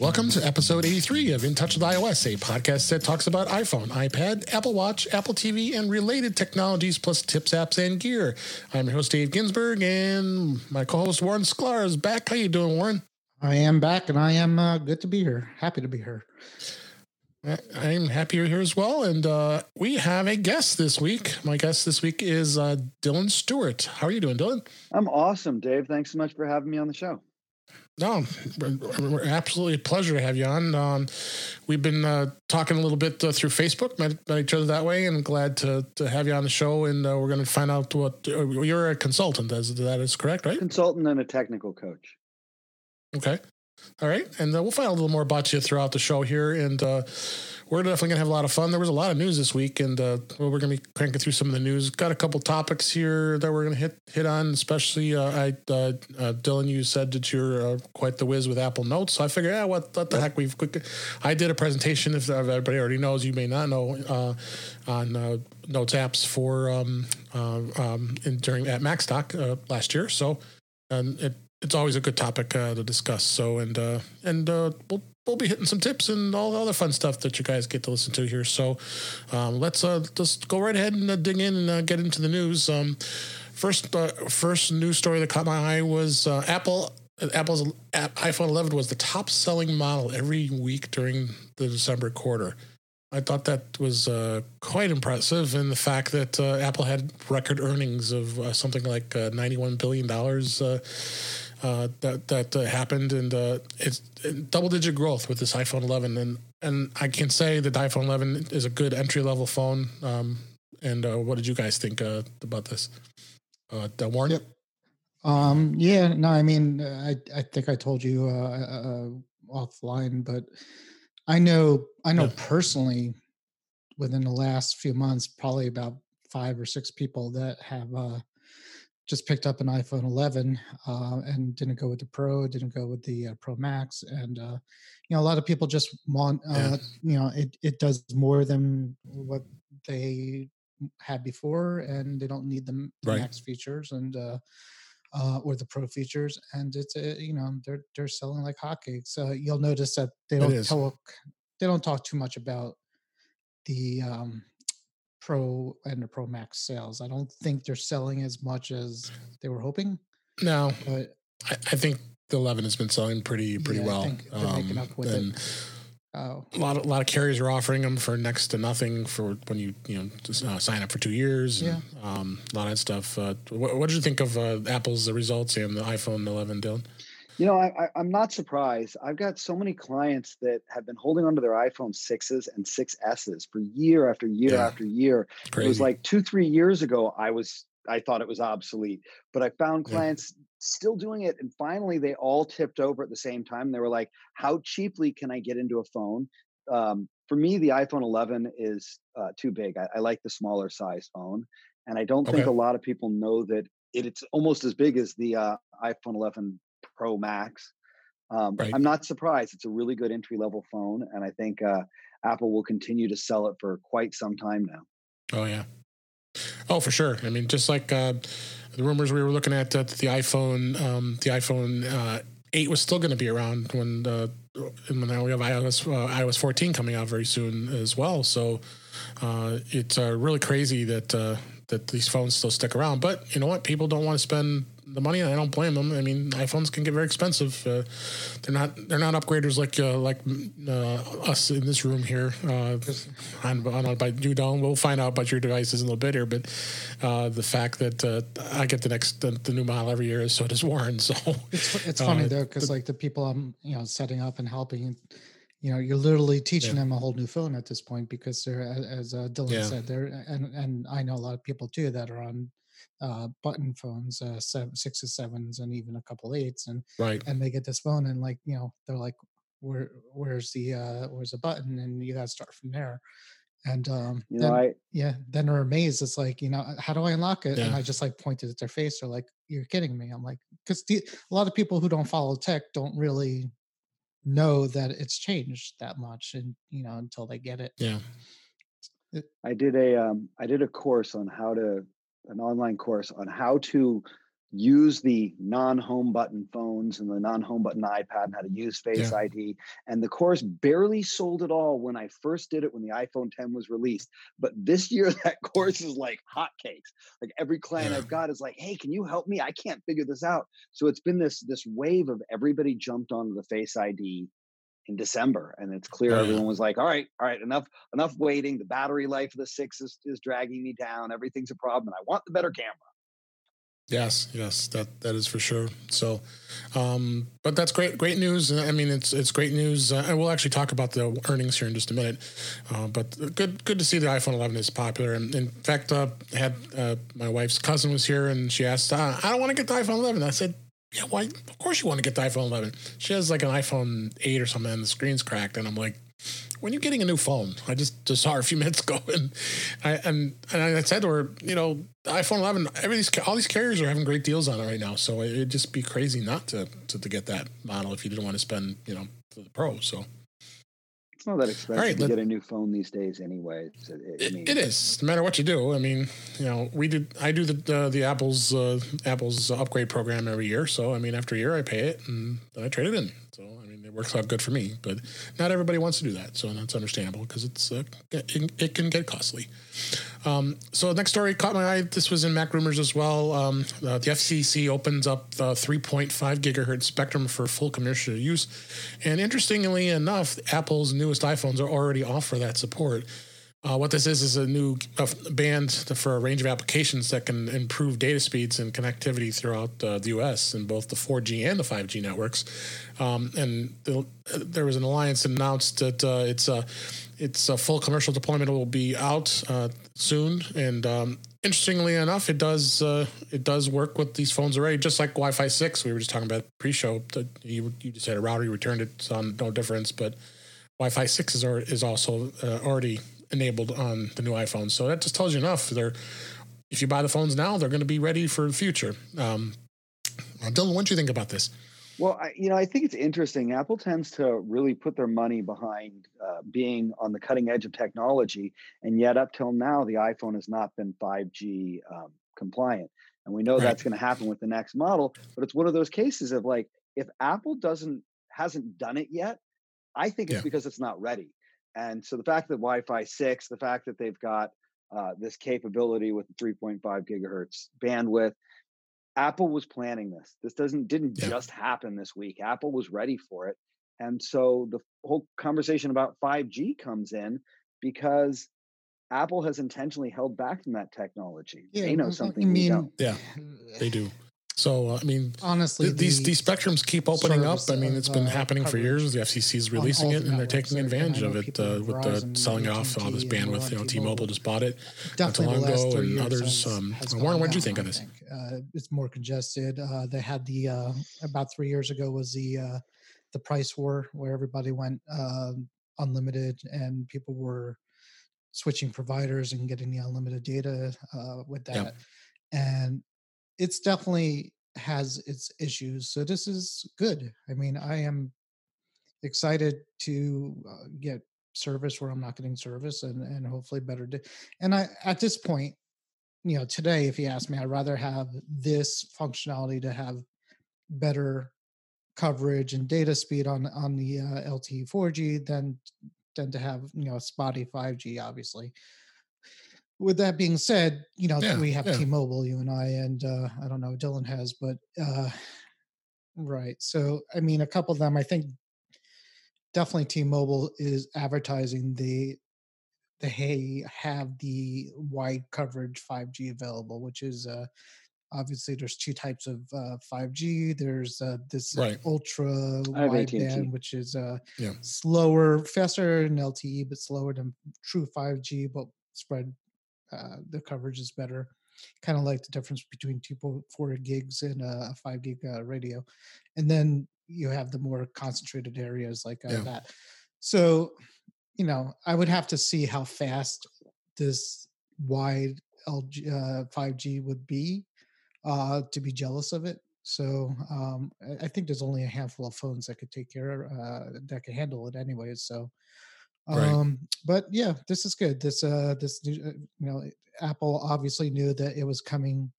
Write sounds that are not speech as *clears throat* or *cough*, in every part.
Welcome to episode 83 of In Touch with iOS, a podcast that talks about iPhone, iPad, Apple Watch, Apple TV, and related technologies, plus tips, apps, and gear. I'm your host, Dave Ginsburg, and my co-host, Warren Sklar, is back. How are you doing, Warren? I am back, and I am uh, good to be here. Happy to be here. I'm happy you're here as well. And uh, we have a guest this week. My guest this week is uh, Dylan Stewart. How are you doing, Dylan? I'm awesome, Dave. Thanks so much for having me on the show. No, absolutely a pleasure to have you on. Um, we've been uh, talking a little bit uh, through Facebook, met, met, each other that way, and glad to, to have you on the show. And uh, we're going to find out what uh, you're a consultant. As that is correct, right? Consultant and a technical coach. Okay, all right, and uh, we'll find out a little more about you throughout the show here, and uh, we're definitely gonna have a lot of fun. There was a lot of news this week, and uh, we're gonna be cranking through some of the news. Got a couple topics here that we're gonna hit hit on. Especially, uh, I uh, uh, Dylan, you said that you're uh, quite the whiz with Apple Notes, so I figured, yeah, what, what the heck? We've quick. I did a presentation. If everybody already knows, you may not know on Notes apps for um, um, in, during at MacStock last year. So, and it it's always a good topic uh, to discuss. So and uh, and uh, we'll we'll be hitting some tips and all the other fun stuff that you guys get to listen to here. So um, let's uh, just go right ahead and uh, dig in and uh, get into the news. Um, first uh, first news story that caught my eye was uh, Apple. Apple's iPhone 11 was the top selling model every week during the December quarter. I thought that was uh, quite impressive, in the fact that uh, Apple had record earnings of uh, something like uh, ninety-one billion dollars uh, uh, that that happened, and it's double-digit growth with this iPhone 11. And and I can say that the iPhone 11 is a good entry-level phone. Um, and what did you guys think about this, uh, Warren? Yep. Um, yeah, no, I mean, I I think I told you offline, but I know I know yeah. personally within the last few months, probably about five or six people that have uh, just picked up an iPhone 11 uh, and didn't go with the Pro, didn't go with the uh, Pro Max, and uh, you know a lot of people just want uh, yeah. you know it it does more than what they had before, and they don't need the, the right. Max features and uh, uh, or the pro features, and it's a, you know they're they're selling like hotcakes. Uh, you'll notice that they don't talk they don't talk too much about the um, pro and the pro max sales. I don't think they're selling as much as they were hoping. No, but I, I think the 11 has been selling pretty pretty yeah, well. Um, and, it Oh. A lot of a lot of carriers are offering them for next to nothing for when you you know just, uh, sign up for two years. And, yeah. Um, a lot of that stuff. Uh, what, what, did you think of uh, Apple's results and the iPhone 11, Dylan? You know, I, am not surprised. I've got so many clients that have been holding onto their iPhone sixes and 6s for year after year yeah. after year. Crazy. It was like two, three years ago. I was I thought it was obsolete, but I found clients yeah still doing it. And finally, they all tipped over at the same time. They were like, "How cheaply can I get into a phone?" Um, for me, the iPhone 11 is uh, too big. I, I, like the smaller size phone, and I don't okay. think a lot of people know that it, it's almost as big as the uh, iPhone 11 Pro Max. Um, right. I'm not surprised. It's a really good entry level phone, and I think uh, Apple will continue to sell it for quite some time now. Oh yeah, oh for sure. I mean, just like uh, the rumors we were looking at that the iPhone, um, the iPhone uh, eight was still going to be around when uh, and now we have iOS uh, iOS 14 coming out very soon as well. So uh, it's uh, really crazy that uh, that these phones still stick around. But you know what? People don't want to spend the money, I don't blame them. I mean, iPhones can get very expensive. Uh, they're not they're not upgraders like uh, like uh, us in this room here. Uh, I don't know about you, Don. We'll find out about your devices in a little bit here, but uh, the fact that uh, I get the next the, the, new model every year, so does Warren. So it's it's *laughs* funny though because like the people I'm you know setting up and helping you know you're literally teaching yeah. them a whole new phone at this point because they're as uh, dylan yeah. said they're and and i know a lot of people too that are on uh, button phones, uh, seven, sixes, sevens, and even a couple eights, and right, and they get this phone, and like you know, they're like, where, where's the, uh, where's the button, and you got to start from there. And um, you then, know, I, yeah, then they're amazed. It's like, you know, how do I unlock it? Yeah. And I just like pointed at their face. They're like, "You're kidding me." I'm like, because a lot of people who don't follow tech don't really know that it's changed that much, and you know, until they get it. Yeah. I did a um, I did a course on how to an online course on how to use the non-home button phones and the non-home button iPad and how to use Face yeah. ID. And the course barely sold at all when I first did it when the iPhone 10 was released. But this *laughs* year that course is like hotcakes. Like every client yeah. I've got is like, hey, can you help me? I can't figure this out. So it's been this this wave of everybody jumped onto the Face ID in December, and it's clear oh, everyone was like, "All right, all right, enough, enough waiting. The battery life of the six is, is dragging me down. Everything's a problem, and I want the better camera." Yes, yes, that that is for sure. So, um, but that's great, great news. I mean, it's it's great news, uh, and we'll actually talk about the earnings here in just a minute. Uh, but good, good to see the iPhone 11 is popular. And in fact, uh, had uh, my wife's cousin was here, and she asked, uh, "I don't want to get the iPhone 11." I said, "Yeah, why? Of course you want to get the iPhone 11." She has like an iPhone 8 or something, and the screen's cracked, and I'm like, when you're getting a new phone, I just, just saw her a few *laughs* minutes ago, and I and, and I said to her, you know, iPhone 11, every these all these carriers are having great deals on it right now, so it'd just be crazy not to, to to get that model if you didn't want to spend, you know, the Pro. So it's not that expensive right, to let, get a new phone these days, anyway. So it, it, I mean, it is. No matter what you do, I mean, you know, we did. I do the uh, the Apple's uh, Apple's upgrade program every year. So I mean, after a year, I pay it, and then I trade it in. It works out good for me. But not everybody wants to do that, so that's understandable because it's uh, it, it, can get costly. Um, so the next story caught my eye. This was in Mac rumors as well. Um, uh, the FCC opens up the 3.5 gigahertz spectrum for full commercial use, and interestingly enough, Apple's newest iPhones are already offer that support. Uh, what this is is a new uh, band for a range of applications that can improve data speeds and connectivity throughout uh, the U.S. in both the 4G and the 5G networks. Um, and the, there was an alliance announced that uh, it's a it's a full commercial deployment will be out uh, soon. And um, interestingly enough, it does uh, it does work with these phones already, just like Wi-Fi six. We were just talking about pre-show. You you just had a router, you returned it, so no difference, but. Wi-Fi six is, is also already enabled on the new iPhone. So that just tells you enough. They're if you buy the phones now, they're going to be ready for the future. Um, Dylan, what do you think about this? Well, I, you know, I think it's interesting. Apple tends to really put their money behind uh, being on the cutting edge of technology, and yet up till now, the iPhone has not been 5G um, compliant. And we know right. that's going to happen with the next model. But it's one of those cases of like, if Apple doesn't hasn't done it yet, I think it's yeah. because it's not ready. And so the fact that Wi-Fi six, the fact that they've got uh, this capability with the 3.5 gigahertz bandwidth, Apple was planning this. This doesn't didn't yeah. just happen this week. Apple was ready for it, and so the whole conversation about 5G comes in because Apple has intentionally held back from that technology. Yeah, they know something I mean, we don't. Yeah, *laughs* they do. So uh, I mean, honestly, th- these these spectrums keep opening up. I mean, it's been uh, happening for years. The FCC is releasing it, and they're taking advantage of it uh, with the selling off all this bandwidth. You know, T-Mobile just bought it not too long ago, and others. Um, Warren, what do you think of this? Uh, it's more congested. Uh, they had the uh, about three years ago was the the price war where everybody went um, unlimited, and people were switching providers and getting the unlimited data with that. Yep. And it's definitely has its issues. So this is good. I mean, I am excited to uh, get service where I'm not getting service and and hopefully better. Di- and I at this point, you know, today if you ask me, I'd rather have this functionality to have better coverage and data speed on on the uh, LTE 4G than than to have you know spotty 5G obviously with that being said, you know, yeah, we have yeah. T-Mobile, you and I, and uh, I don't know, Dylan has, but uh, right. So, I mean, a couple of them, I think, definitely T-Mobile is advertising the the hey have the wide coverage 5G available, which is uh, obviously there's two types of uh, 5G. There's uh, this right. ultra wide band, which is uh, yeah. slower, faster than LTE, but slower than true 5G, but spread uh, the coverage is better. Kind of like the difference between 2.4 gigs and a 5 gig uh, radio. And then you have the more concentrated areas like uh, yeah. that. So, you know, I would have to see how fast this wide LG, 5G uh, would be uh, to be jealous of it. So um, I think there's only a handful of phones that could take care uh, that could handle it anyways. So Right. Um, but yeah, this is good. This uh, this uh, you know, Apple obviously knew that it was coming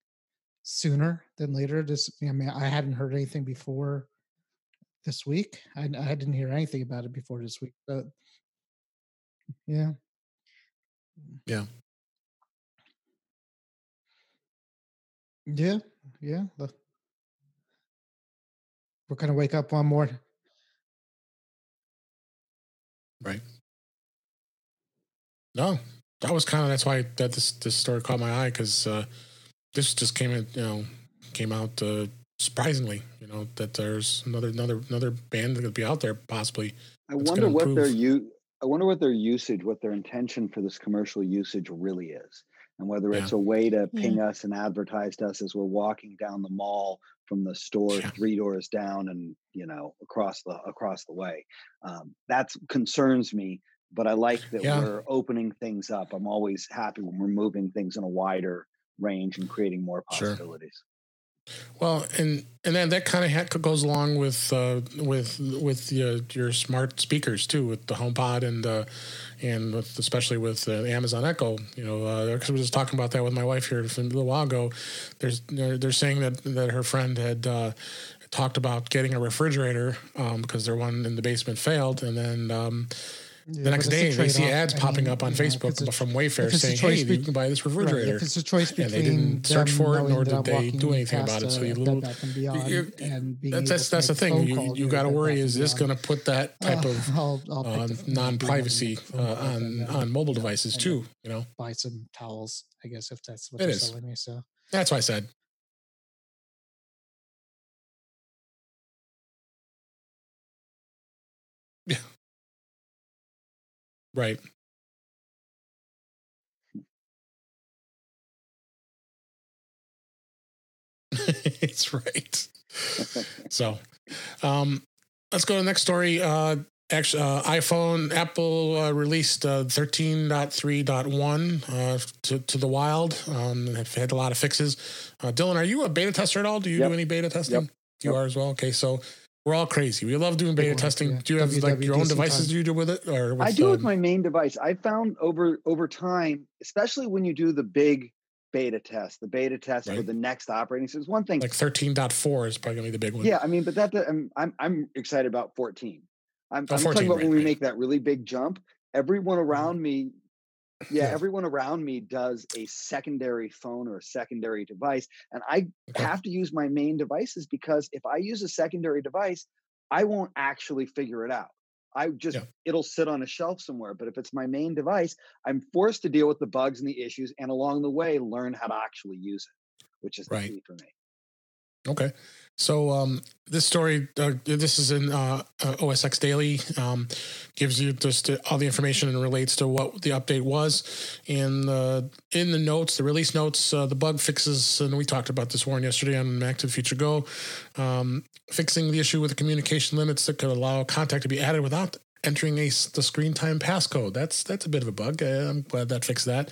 sooner than later. This, I mean, I hadn't heard anything before this week. I, I didn't hear anything about it before this week, but yeah, yeah, yeah, yeah. We're gonna wake up one more. Right. No, that was kind of that's why that this this story caught my eye because uh, this just came in, you know, came out uh, surprisingly. You know that there's another another another band that could be out there possibly. I wonder what their you. I wonder what their usage, what their intention for this commercial usage really is, and whether yeah. it's a way to ping yeah. us and advertise to us as we're walking down the mall from the store yeah. three doors down and you know across the across the way. Um, that concerns me but I like that yeah. we're opening things up. I'm always happy when we're moving things in a wider range and creating more possibilities. Sure. Well, and and then that kind of goes along with uh, with with uh, your smart speakers too, with the HomePod and uh, and with, especially with uh, Amazon Echo. You know, because uh, I was just talking about that with my wife here a little while ago. There's they're saying that that her friend had uh, talked about getting a refrigerator um, because their one in the basement failed, and then. Um, yeah, the next day, they see ads popping up on Facebook a, from Wayfair saying, "Hey, be, you can buy this refrigerator." Right, if it's a choice between and they didn't search for it, nor did they do anything about it. So you little, that's that's, that's the thing. You you got to worry: is this going to put that type *laughs* of uh, non-privacy uh, on on mobile devices too? You know, buy some towels, I guess, if that's what it they're is. selling me. So that's why I said Right. *laughs* it's right. so, um, let's go to the next story. Uh, actually, uh, iPhone, Apple uh, released uh, 13.3.1 uh, to, to the wild. Um, have had a lot of fixes. Uh, Dylan, are you a beta tester at all? Do you yep. do any beta testing? Yep. You yep. are as well. Okay, so we're all crazy. We love doing beta testing. Yeah. Do you have like your own devices time. you do with it, or I do with my main device. I found over over time, especially when you do the big beta test, the beta test right. for the next operating system. One thing like 13.4 is probably gonna be the big one. Yeah, I mean, but that I'm I'm, I'm excited about 14. I'm, oh, I'm 14, talking about right, when we right. make that really big jump. Everyone mm-hmm. around me yeah, everyone around me does a secondary phone or a secondary device. And I have to use my main devices because if I use a secondary device, I won't actually figure it out. I just, yeah. it'll sit on a shelf somewhere. But if it's my main device, I'm forced to deal with the bugs and the issues and along the way, learn how to actually use it, which is the right. key for me. Okay. So um, this story, uh, this is in uh, uh, OSX Daily, um, gives you just all the information and relates to what the update was. And uh, in the notes, the release notes, uh, the bug fixes, and we talked about this one yesterday on Mac to Future Go, um, fixing the issue with the communication limits that could allow contact to be added without entering a the screen time passcode. That's that's a bit of a bug. Uh, I'm glad that fixed that.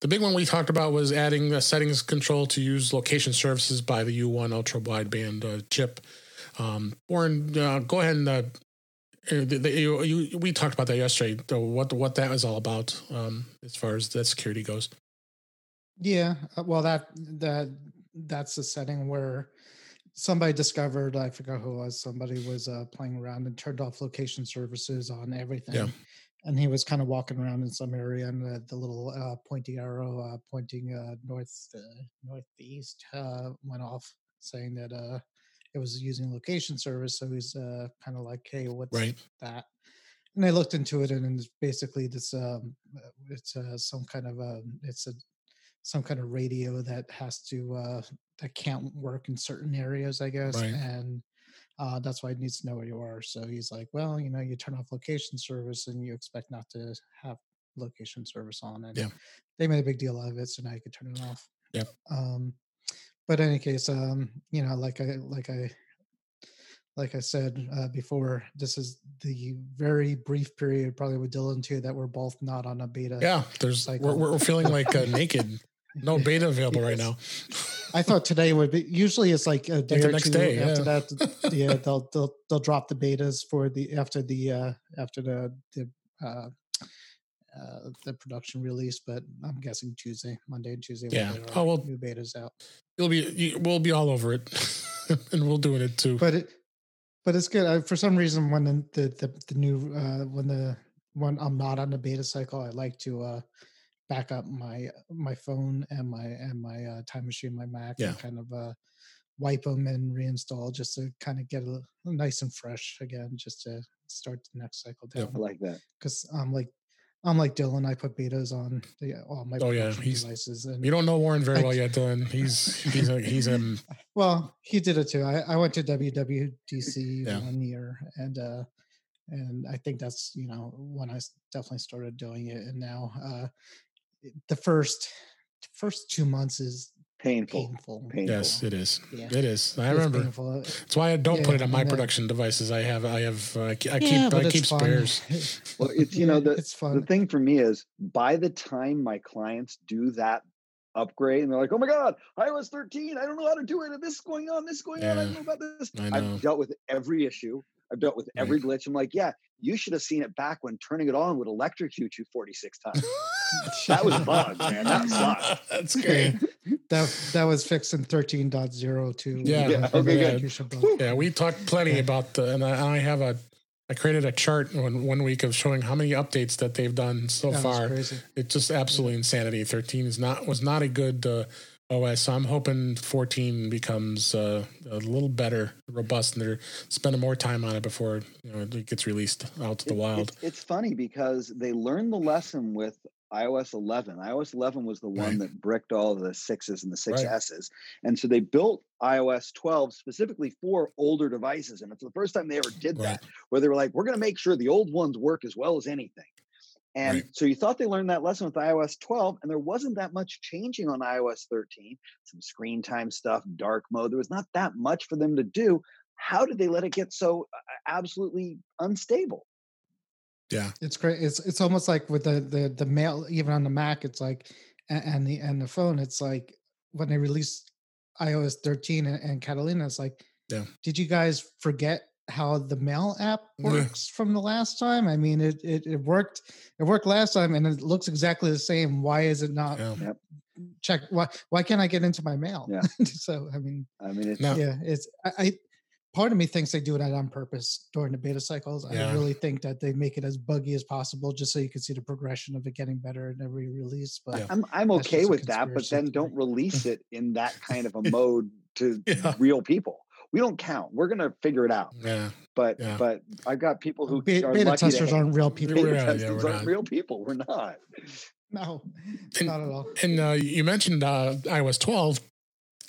The big one we talked about was adding a settings control to use location services by the U1 ultra wideband uh, chip. Um, Warren, uh, go ahead and uh, uh the, the, you, you, we talked about that yesterday. What what that was all about um, as far as that security goes. Yeah, uh, well that that that's a setting where somebody discovered i forgot who it was somebody was uh, playing around and turned off location services on everything yeah. and he was kind of walking around in some area and uh, the little uh, pointy arrow uh, pointing uh, north uh, northeast went off saying that it was using location service so he's kind of like hey what's right. that and i looked into it and it's basically this um, it's some kind of a it's a some kind of radio that has to uh, that can't work in certain areas, I guess, right. and uh, that's why it needs to know where you are. So he's like, well, you know, you turn off location service and you expect not to have location service on, and yeah. they made a big deal out of it, so now you can turn it off. Yeah. Um, but in any case, um, you know, like I like I like I said uh, before, this is the very brief period, probably with Dylan too, that we're both not on a beta. Yeah, there's we're, we're feeling like uh, naked *laughs* no beta available right now. I thought today would be. Usually, it's like a day like or next two day, after yeah. that. *laughs* Yeah, they'll they'll they'll drop the betas for the after the uh after the the uh uh, the production release, but I'm guessing Tuesday, Monday and Tuesday. Yeah. Oh well, new betas out. It'll be we'll be all over it, *laughs* and we'll do it too. But it, but it's good. I, for some reason, when the the the, the new uh, when the when I'm not on the beta cycle, I like to uh, back up my my phone and my and my uh, time machine, my Mac, yeah. and kind of uh, wipe them and reinstall just to kind of get a, a nice and fresh again, just to start the next cycle down. I like that because I'm like I'm like Dylan. I put betas on the, all my oh yeah he's, devices. And you don't know Warren very I, well yet, Dylan. He's he's a, he's a *laughs* well, he did it too. I, I went to WWDC yeah. one year, and uh, and I think that's you know when I definitely started doing it, and now uh, the first first two months is painful. Painful. painful. Yes, it is. Yeah. It is. I it's remember. Painful. That's why I don't yeah, put it on my production devices. I have. I have. Uh, I keep. Yeah, I keep spares. *laughs* well, it's you know the it's fun. the thing for me is by the time my clients do that upgrade and they're like, oh my god, iOS 13, I don't know how to do it, and this is going on, this is going on, I don't know about this. I've dealt with every issue. I've dealt with every glitch. I'm like, yeah, you should have seen it back when turning it on would electrocute you 46 times. *laughs* that was bug, man. That sucked. That's great. that that was fixed in 13.02. Yeah. yeah. Okay, good. Yeah, we talked plenty yeah. about the, and I, I, have a, I created a chart one, one week of showing how many updates that they've done so that far. It's just absolutely yeah. insanity. 13 is not, was not a good, uh, OS. So I'm hoping 14 becomes uh, a little better, robust, and they're spending more time on it before you know it gets released out to the wild. It's, it's funny because they learned the lesson with iOS 11. iOS 11 was the one right. that bricked all the sixes and the six right. S's, and so they built iOS 12 specifically for older devices. And it's the first time they ever did right. that, where they were like, "We're going to make sure the old ones work as well as anything." And so you thought they learned that lesson with iOS 12, and there wasn't that much changing on iOS 13. Some screen time stuff, dark mode. There was not that much for them to do. How did they let it get so uh, absolutely unstable? Yeah, it's great. It's it's almost like with the the the mail, even on the Mac, it's like and the and the phone, it's like when they released iOS 13 and, and Catalina, it's like, yeah, did you guys forget how the mail app works from the last time. I mean, it, it, it worked it worked last time, and it looks exactly the same. Why is it not? Yeah. Check why why can't I get into my mail? Yeah. *laughs* so I mean, I mean, it's, yeah, it's I, I, part of me thinks they do it on purpose during the beta cycles. Yeah. I really think that they make it as buggy as possible, just so you can see the progression of it getting better in every release. But I'm I'm okay with that, but then don't release it in that kind of a *laughs* mode to yeah. real people we don't count. We're gonna figure it out. Yeah. But yeah. but I've got people who Be- are beta testers aren't real *laughs* people. Beta yeah, testers yeah, aren't real people. We're not. No, and, not at all. And uh, you mentioned uh, iOS 12.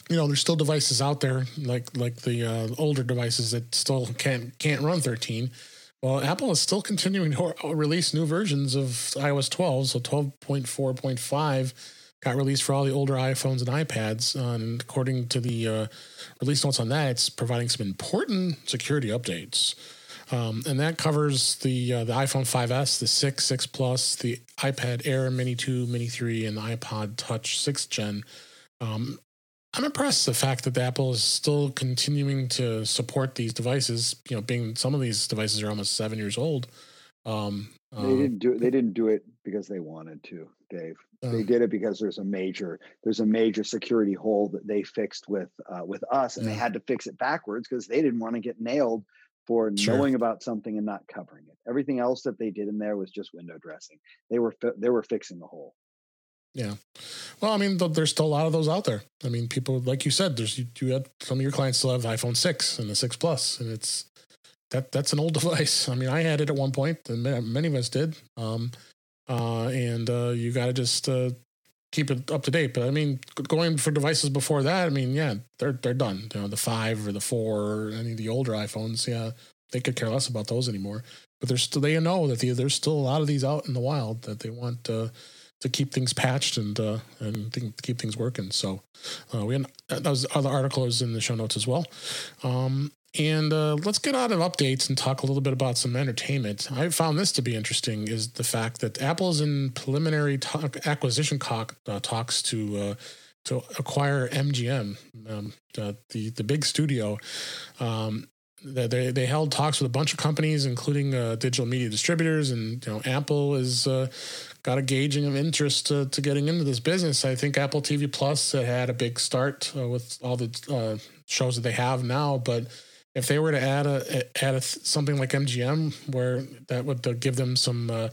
You know, there's still devices out there like like the uh, older devices that still can't can't run 13. Well, Apple is still continuing to *laughs* release new versions of iOS 12, so 12.4.5 got released for all the older iPhones and iPads. and according to the uh, release notes on that, it's providing some important security updates. Um, and that covers the uh, the iPhone 5s, the 6, 6 Plus, the iPad Air, Mini 2, Mini 3, and the iPod Touch 6th Gen. Um, I'm impressed the fact that Apple is still continuing to support these devices. You know, being some of these devices are almost seven years old. Um, they um, didn't do it. They didn't do it because they wanted to, Dave. Uh, they did it because there's a major there's a major security hole that they fixed with uh, with us, and yeah. they had to fix it backwards because they didn't want to get nailed for sure. knowing about something and not covering it. Everything else that they did in there was just window dressing. They were fi- they were fixing the hole. Yeah. Well, I mean, there's still a lot of those out there. I mean, people, like you said, there's you, you had some of your clients still have iPhone six and the six plus, and it's that that's an old *laughs* device. I mean, I had it at one point, and many of us did. Um, uh, and uh, you got to just uh, keep it up to date. But I mean, going for devices before that, I mean, yeah, they're they're done. You know, the five or the four or any of the older iPhones, yeah, they could care less about those anymore. But there's still they know that the, there's still a lot of these out in the wild that they want to to keep things patched and uh, and keep things working. So uh, we had, that was other articles in the show notes as well. Um, and uh, let's get out of updates and talk a little bit about some entertainment. I found this to be interesting is the fact that Apple is in preliminary talk, acquisition uh, talks to uh, to acquire MGM, um, the the big studio. Um, they they held talks with a bunch of companies, including uh, digital media distributors, and you know Apple is uh, got a gauging of interest to, to, getting into this business. I think Apple TV Plus had a big start uh, with all the uh, shows that they have now, but if they were to add a add a, something like MGM, where that would uh, give them some uh,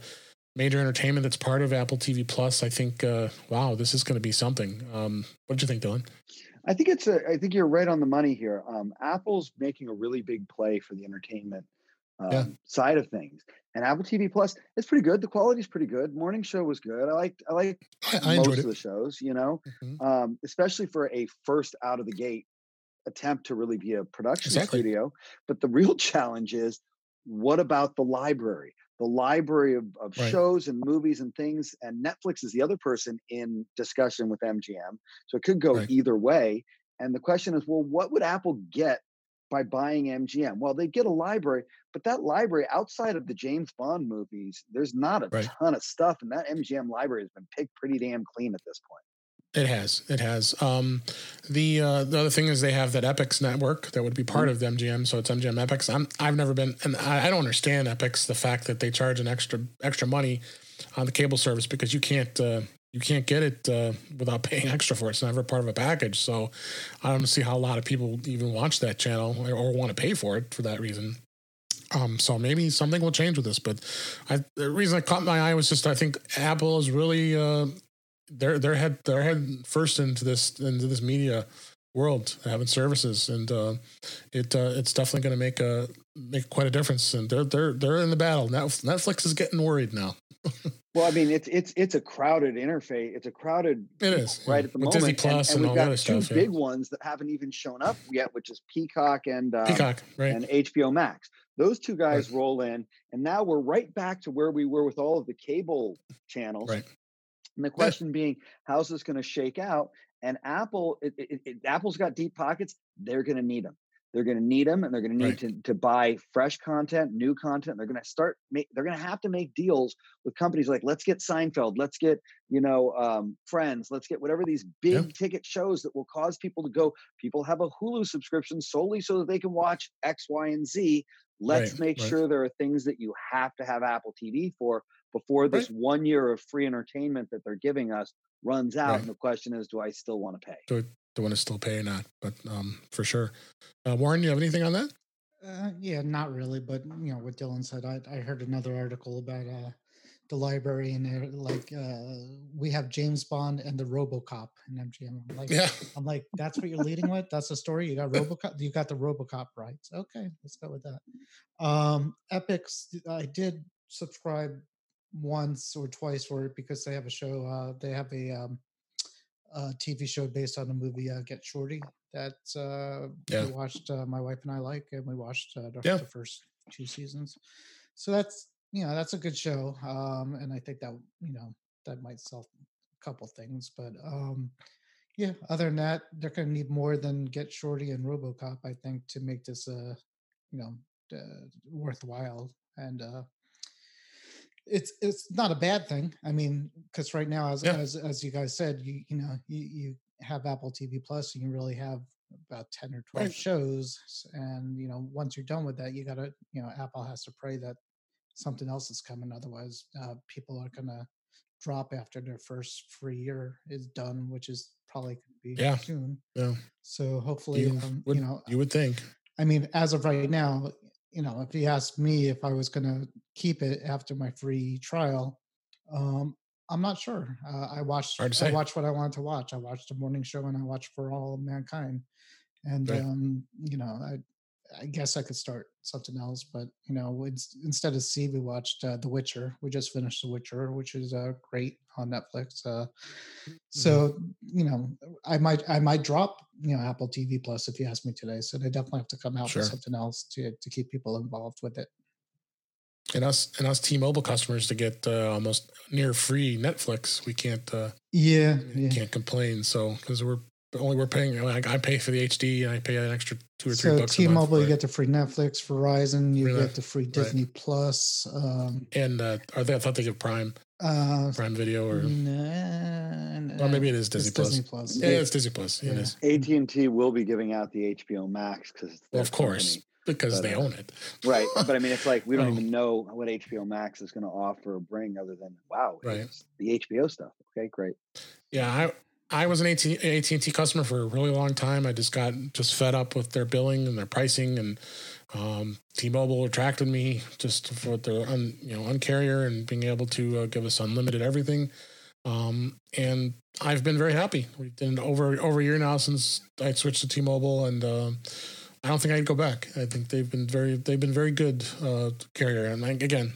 major entertainment that's part of Apple TV Plus, I think wow, this is going to be something. Um, what do you think, Dylan? I think it's a. I think you're right on the money here. Um, Apple's making a really big play for the entertainment um, yeah. side of things, and Apple TV Plus It's pretty good. The quality is pretty good. Morning show was good. I liked I like I, I most of the shows. You know, mm-hmm. um, especially for a first out of the gate attempt to really be a production exactly. studio. But the *laughs* real challenge is, what about the library? the library of, of right. shows and movies and things. And Netflix is the other person in discussion with MGM. So it could go right. either way. And the question is, well, what would Apple get by buying MGM? Well, they get a library, but that library outside of the James Bond movies, there's not a right. ton of stuff. And that MGM library has been picked pretty damn clean at this point. It has. It has. Um, the uh, the other thing is they have that Epix network that would be part mm-hmm. of MGM, so it's MGM Epix. I'm I've never been, and I, I, don't understand Epix. The fact that they charge an extra extra money on the cable service because you can't uh, you can't get it uh, without *laughs* paying extra for it. It's never part of a package. So I don't see how a lot of people even watch that channel or, or want to pay for it for that reason. Um, so maybe something will change with this, but I, the reason I caught my eye was just I think Apple is really uh, they're head they're head first into this into this media world having services and uh, it uh, it's definitely going to make a make quite a difference and they're they're they're in the battle netflix is getting worried now *laughs* well i mean it's it's it's a crowded interface it's a crowded it is right at the With moment Disney Plus and, and, and we've got two stuff, big yeah. ones that haven't even shown up yet which is peacock and um, peacock right. and hbo max those two guys right. roll in and now we're right back to where we were with all of the cable channels right and the question yeah. being, how's this going to shake out? And Apple, it, it, it, Apple's got deep pockets. They're going to need them. They're going to need them, and they're going to need right. to, to buy fresh content, new content. They're going to start. Make, they're going to have to make deals with companies like let's get Seinfeld, let's get you know um, Friends, let's get whatever these big yeah. ticket shows that will cause people to go. People have a Hulu subscription solely so that they can watch X, Y, and Z. Let's right. make right. sure there are things that you have to have Apple TV for before this one year of free entertainment that they're giving us runs out. And the question is, do I still want to pay? Do, do one is still paying not? But um, for sure. Uh, Warren, you have anything on that? Uh, yeah, not really. But you know what Dylan said. I, I heard another article about uh, the library and like uh, we have James Bond and the RoboCop in MGM. I'm like, yeah. I'm like, that's what you're leading with. That's the story. You got RoboCop. You got the RoboCop rights. Okay, let's go with that. Um, Epix. I did subscribe once or twice for it because they have a show. Uh, they have a, um, a TV show based on the movie uh, Get Shorty that uh, yeah. we watched. Uh, my wife and I like, and we watched uh, the, yeah. the, first two seasons. So that's you know that's a good show, um, and I think that you know that might sell a couple things, but um, yeah. Other than that, they're going to need more than Get Shorty and RoboCop, I think, to make this uh, you know uh, worthwhile and uh, it's it's not a bad thing. I mean, because right now, as, yeah. as as you guys said, you you know you, you have Apple TV Plus, you can really have about ten or twelve right. shows, and you know once you're done with that, you gotta you know Apple has to pray that something else is coming. Otherwise, uh, people are gonna drop after their first free year is done, which is probably going to be yeah. soon. Yeah. So hopefully, you, um, would, you know, you would think. I mean, as of right now, you know, if he asked me if I was going to keep it after my free trial, um, I'm not sure. Uh, I watched I watched what I wanted to watch. I watched the morning show and I watched For All Mankind, and right. um, you know, I I guess I could start something else, but you know, instead of See, we watched uh, The Witcher. We just finished The Witcher, which is uh, great on Netflix. Uh, mm-hmm. so you know, I might I might drop you know Apple TV Plus if you ask me today. So they definitely have to come out sure. with something else to to keep people involved with it. And us and us T-Mobile customers to get uh, almost near free Netflix, we can't. Uh, yeah, yeah. can't complain. So because we're only we're paying. Like I pay for the HD, and I pay an extra two or three so bucks. T-Mobile, you get the free Netflix. Verizon, you get the free Disney right. Plus. Um, and uh, are they? I thought they give Prime. Uh, Prime Video or nah, well, maybe it is Disney Plus. Disney Plus. Yeah, it's Disney Plus. Yeah. It is. AT and T will be giving out the HBO Max because well, of course. because But, they uh, own it. right. But I mean, it's like we don't Oh. *laughs* even know what HBO Max is going to offer or bring other than wow, Right. it's the HBO stuff. Okay, great. Yeah, I I was an AT and T customer for a really long time. I just got just fed up with their billing and their pricing, and um, T-Mobile attracted me just for their un, you know uncarrier and being able to uh, give us unlimited everything. Um, and I've been very happy. We've been over over a year now since I switched to T-Mobile, and um I don't think I'd go back. I think they've been very they've been very good uh, carrier. And like, again,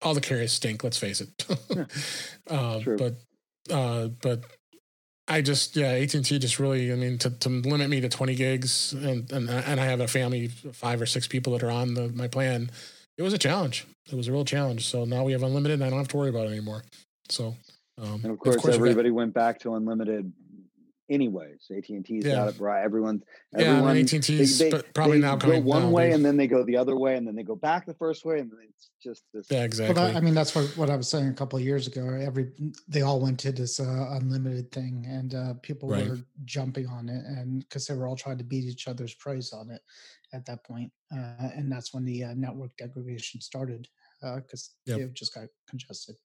all the carriers stink. Let's face it. *laughs* uh, True. but uh, but I just yeah AT and T just really I mean to, to limit me to twenty gigs and and and I have a family of five or six people that are on the, my plan. It was a challenge. It was a real challenge. So now we have unlimited, and I don't have to worry about it anymore. So um, And of course, we got- everybody went back to unlimited anyways. AT and T's Yeah. got it right. Everyone, yeah, everyone. AT and T's they- probably they now go coming one no, way they- and then they go the other way and then they go back the first way and it's just this. yeah Well, exactly. that, I mean, that's what, what I was saying a couple of years ago. Every they all went to this uh, unlimited thing, and uh, people Right. were jumping on it, and because they were all trying to beat each other's price on it at that point, uh, and that's when the uh, network degradation started because Yep. it just got congested.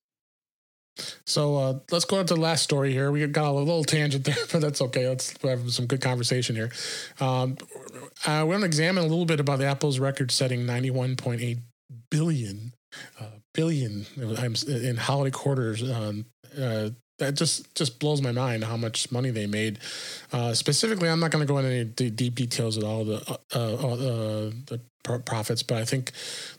So uh, let's go on to the last story here. We got a little tangent there, *laughs* but that's okay. Let's have some good conversation here. Um, we're going to examine a little bit about Apple's record-setting 91.8 billion uh, billion in holiday quarters. Um, uh, that just just blows my mind how much money they made. Uh, specifically, I'm not going to go into any d- deep details of all the uh, uh, uh, the pro- profits, but I think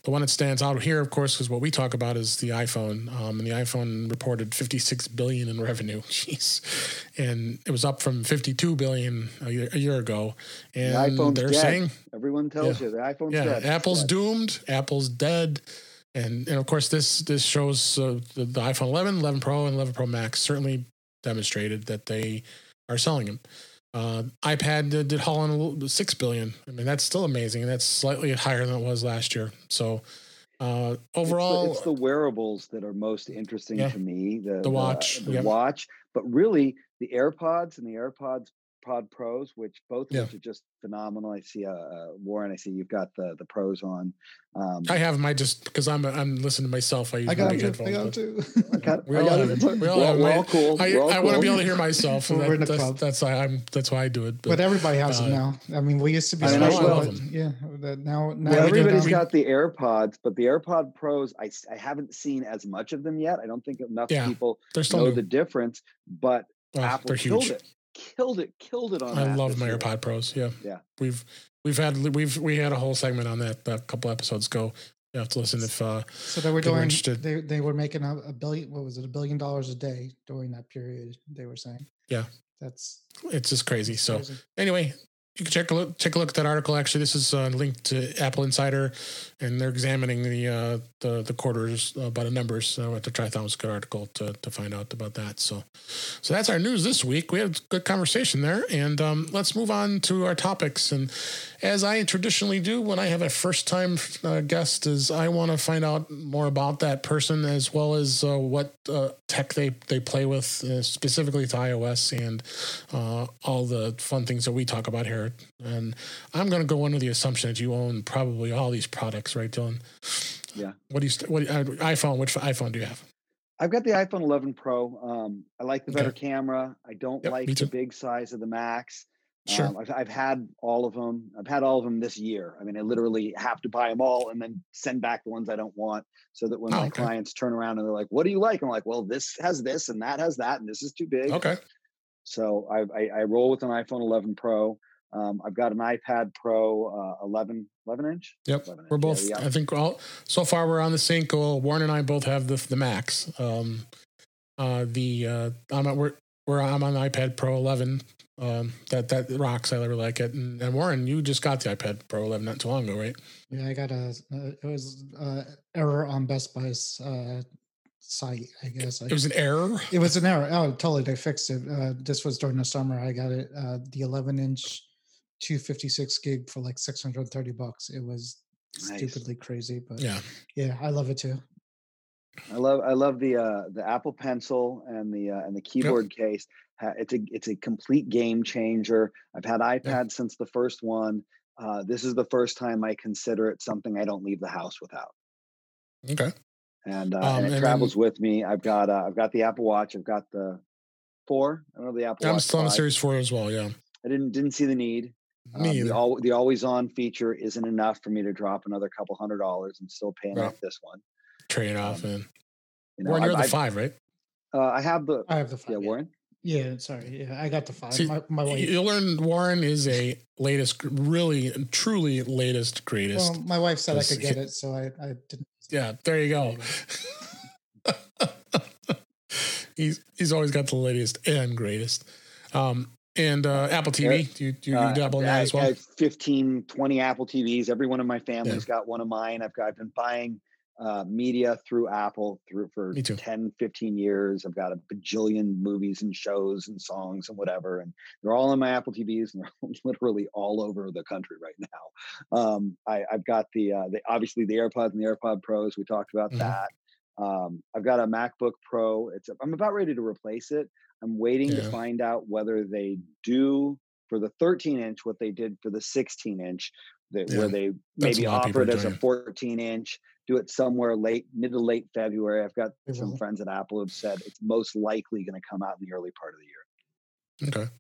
the one that stands out here, of course, is what we talk about is the iPhone. Um, and the iPhone reported 56 billion in revenue. *laughs* Jeez, and it was up from 52 billion a year, a year ago. And iPhone's they're dead. saying, Everyone tells you the iPhone's yeah, dead. Apple's Dead. doomed. Apple's dead. And and of course, this this shows uh, the, the iPhone 11, 11 Pro, and 11 Pro Max certainly demonstrated that they are selling them. Uh, iPad did, did haul in a little, six billion. I mean, that's still amazing, and that's slightly higher than it was last year. So uh, It's the- overall, it's the, wearables that are most interesting Yeah. to me. The, The watch, the yep. watch, but really the AirPods and the AirPods Pod Pros, which both of Yeah. which are just phenomenal. I see, uh, uh, Warren. I see you've got the the pros on. Um, I have my just because I'm I'm listening to myself. I use I got big to. I headphones, got but- I got, *laughs* We all got have it. it. We all We're, we're all cool. I, all I want to be able to hear myself. and We're that- in the that's, club. that's why I'm. That's why I do it. But everybody has uh, them now. I mean, we used to be I mean, I special, love but them. yeah. That now, now Well, we get everybody's them. got the AirPods, but the AirPod Pros, I I haven't seen as much of them yet. I don't think enough Yeah, people They're still know new. the difference, but Oh, Apple they're killed huge. it, killed it, killed it on I that love this my year. AirPod Pros. Yeah, Yeah. We've we've had we've we had a whole segment on that a couple episodes ago. You have to listen if uh, So they were people are doing. interested. They they were making a, a billion. What was it? A billion dollars a day during that period. They were saying. Yeah. That's it's just crazy. So crazy. anyway, you can check a look take a look at that article. Actually, this is uh, linked to Apple Insider, and they're examining the uh, the the quarters uh, by the numbers. So at the Triathlon was good article to to find out about that. So so that's our news this week. We had a good conversation there, and um, let's move on to our topics. And as I traditionally do when I have a first time uh, guest, is I want to find out more about that person as well as uh, what uh, tech they they play with, uh, specifically to iOS and uh, all the fun things that we talk about here. And I'm going to go under the assumption that you own probably all these products, right, Dylan? Yeah. What do you what uh, iPhone? Which iPhone do you have? I've got the iPhone 11 Pro. Um, I like the better Okay. camera. I don't Yep, like the big size of the Max. Sure. Um, I've, I've had all of them. I've had all of them this year. I mean, I literally have to buy them all and then send back the ones I don't want, so that when Oh, my okay. clients turn around and they're like, "What do you like?" I'm like, "Well, this has this and that has that, and this is too big." Okay. So I, I, I roll with an iPhone 11 Pro. Um, I've got an iPad Pro uh, 11 11 inch. Yep. 11 We're inch, yeah, both. yeah. I think all so far we're on the same goal. Warren and I both have the the Max. Um, uh, the uh, I'm at, we're we're I'm on the iPad Pro 11. Um, that that rocks. I really like it. And, and Warren, you just got the iPad Pro 11 not too long ago, right? Yeah, I got a. Uh, it was uh, error on Best Buy's uh, site. I guess. It was an error. it was an error. Oh, totally. They fixed it. Uh, this was during the summer. I got it. Uh, the 11 inch, 256 gig for like 630 bucks. It was Nice. stupidly crazy, but Yeah. yeah, I love it too. I love I love the uh, the Apple Pencil and the uh, and the keyboard case. It's a it's a complete game changer. I've had iPad since the first one. uh, this is the first time I consider it something I don't leave the house without. Okay. And, uh, um, and it and travels then, with me. I've got uh, I've got the Apple Watch. I've got the four. I don't know the Apple. I'm Watch still on Series Four as well. Yeah. I didn't didn't see the need. Me um, the, all, the always on feature isn't enough for me to drop another couple hundred dollars and still paying right. off this one. Trade off um, and you know, Warren, you're the five, right? Uh, I have the. I have the five. Yeah, Warren. Yeah, sorry. Yeah, I got the five. See, my, my wife. You learn Warren is a latest, really, truly latest, greatest. Well, my wife said I could get it, so I, I didn't. Yeah, there you go. *laughs* he's he's always got the latest and greatest. Um, and uh, Apple TV, do you, do you uh, dabble in that as well? I have 15, 20 Apple TVs. Every one of my family's yeah. got one of mine. I've got, I've been buying uh, media through Apple through for 10, 15 years. I've got a bajillion movies and shows and songs and whatever, and they're all on my Apple TVs and *laughs* they're literally all over the country right now. Um, I, have got the, uh, the obviously the AirPods and the AirPod Pros. We talked about mm-hmm. that. Um, I've got a MacBook Pro. It's I'm about ready to replace it. I'm waiting yeah. to find out whether they do for the 13 inch what they did for the 16 inch, that, yeah. where they maybe offer it as a 14 inch do it somewhere late, mid to late February. I've got mm-hmm. some friends at Apple who've said it's most likely going to come out in the early part of the year. Okay.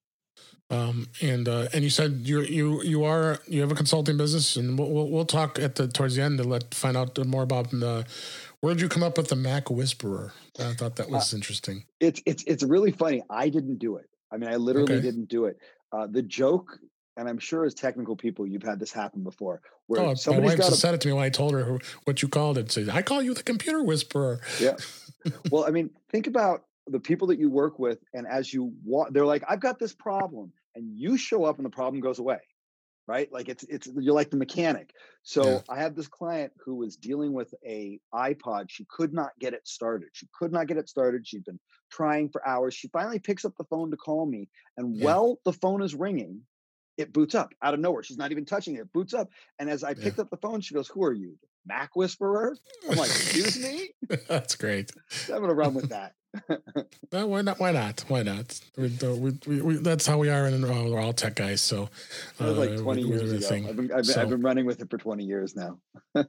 Um, and uh, and you said you you you are you have a consulting business, and we'll we'll talk at the towards the end to let find out more about the. Where did you come up with the Mac Whisperer? I thought that uh, was uh, interesting. It's it's it's really funny. I didn't do it. I mean, I literally okay. didn't do it. Uh, the joke and I'm sure as technical people, you've had this happen before. Where oh, somebody's my wife got a, said it to me when I told her what you called it. Said, I call you the computer whisperer. Yeah. *laughs* well, I mean, think about the people that you work with, and as you walk, they're like, "I've got this problem," and you show up, and the problem goes away. Right? Like it's it's you're like the mechanic. So yeah. I had this client who was dealing with a iPod. She could not get it started. She could not get it started. She'd been trying for hours. She finally picks up the phone to call me, and yeah. while the phone is ringing, it boots up out of nowhere. She's not even touching it. it boots up. And as I picked yeah. up the phone, she goes, Who are you? Mac Whisperer? I'm like, Excuse me? *laughs* That's great. I'm going to run with that. *laughs* no, why not? Why not? Why not? We, we, we, that's how we are, and uh, we're all tech guys. So, uh, like 20 years ago. I've been, I've, been, so, I've been running with it for 20 years now. *laughs*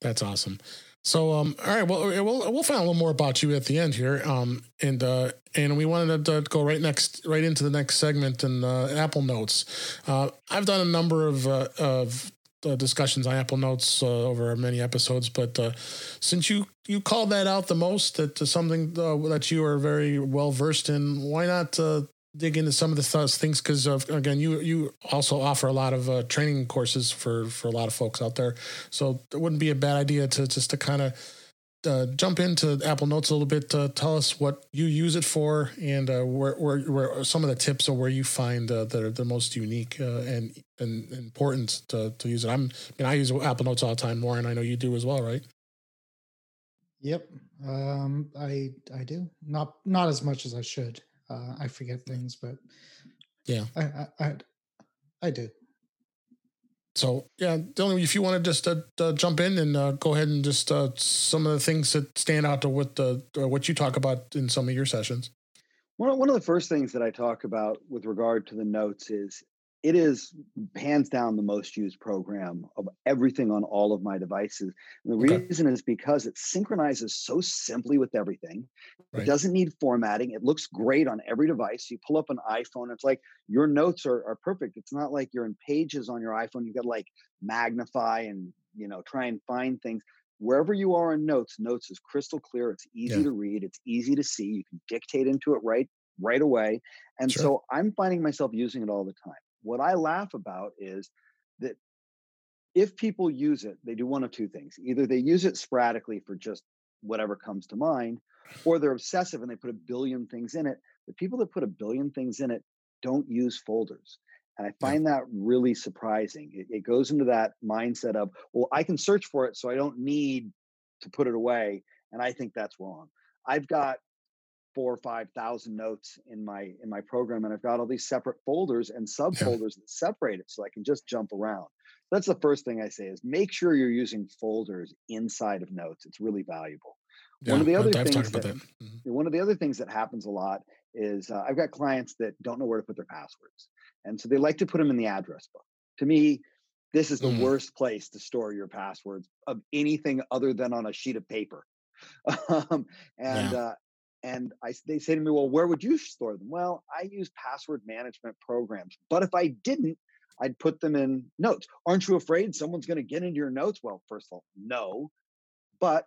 that's awesome. So, um, all right, well, we'll we'll find a little more about you at the end here, um, and uh, and we wanted to go right next, right into the next segment in uh, Apple Notes. Uh, I've done a number of uh, of uh, discussions on Apple Notes uh, over many episodes, but uh, since you you called that out the most, that something uh, that you are very well versed in, why not uh, dig into some of the th- things? Because again you you also offer a lot of uh, training courses for for a lot of folks out there. So it wouldn't be a bad idea to just to kind of uh, jump into Apple Notes a little bit. to tell us what you use it for, and uh, where, where, where some of the tips or where you find uh, that are the most unique uh, and and important to, to use it. I'm, I mean, I use Apple Notes all the time, Warren. I know you do as well, right? Yep, um, I I do not not as much as I should. Uh, I forget things, but yeah, I, I, I, I do. So yeah, Dylan, if you want to just uh, uh, jump in and uh, go ahead and just uh, some of the things that stand out to what the what you talk about in some of your sessions. One one of the first things that I talk about with regard to the notes is it is hands down the most used program of everything on all of my devices. And the okay. reason is because it synchronizes so simply with everything. Right. It doesn't need formatting. It looks great on every device. You pull up an iPhone, it's like your notes are, are perfect. It's not like you're in pages on your iPhone. You got to like magnify and you know try and find things. Wherever you are in notes, notes is crystal clear. It's easy yeah. to read. It's easy to see. You can dictate into it right right away. And sure. so I'm finding myself using it all the time. What I laugh about is that if people use it, they do one of two things. Either they use it sporadically for just whatever comes to mind, or they're obsessive and they put a billion things in it. The people that put a billion things in it don't use folders. And I find that really surprising. It, it, goes into that mindset of, well, I can search for it, so I don't need to put it away. And I think that's wrong. I've got four or five thousand notes in my in my program and i've got all these separate folders and subfolders that separate it so i can just jump around that's the first thing i say is make sure you're using folders inside of notes it's really valuable yeah, one of the other things that, that. Mm-hmm. one of the other things that happens a lot is uh, i've got clients that don't know where to put their passwords and so they like to put them in the address book to me This is the mm. worst place to store your passwords of anything other than on a sheet of paper. *laughs* um, and yeah. uh, and I, they say to me, well, where would you store them? Well, I use password management programs, but if I didn't, I'd put them in notes. Aren't you afraid someone's going to get into your notes? Well, first of all, no. But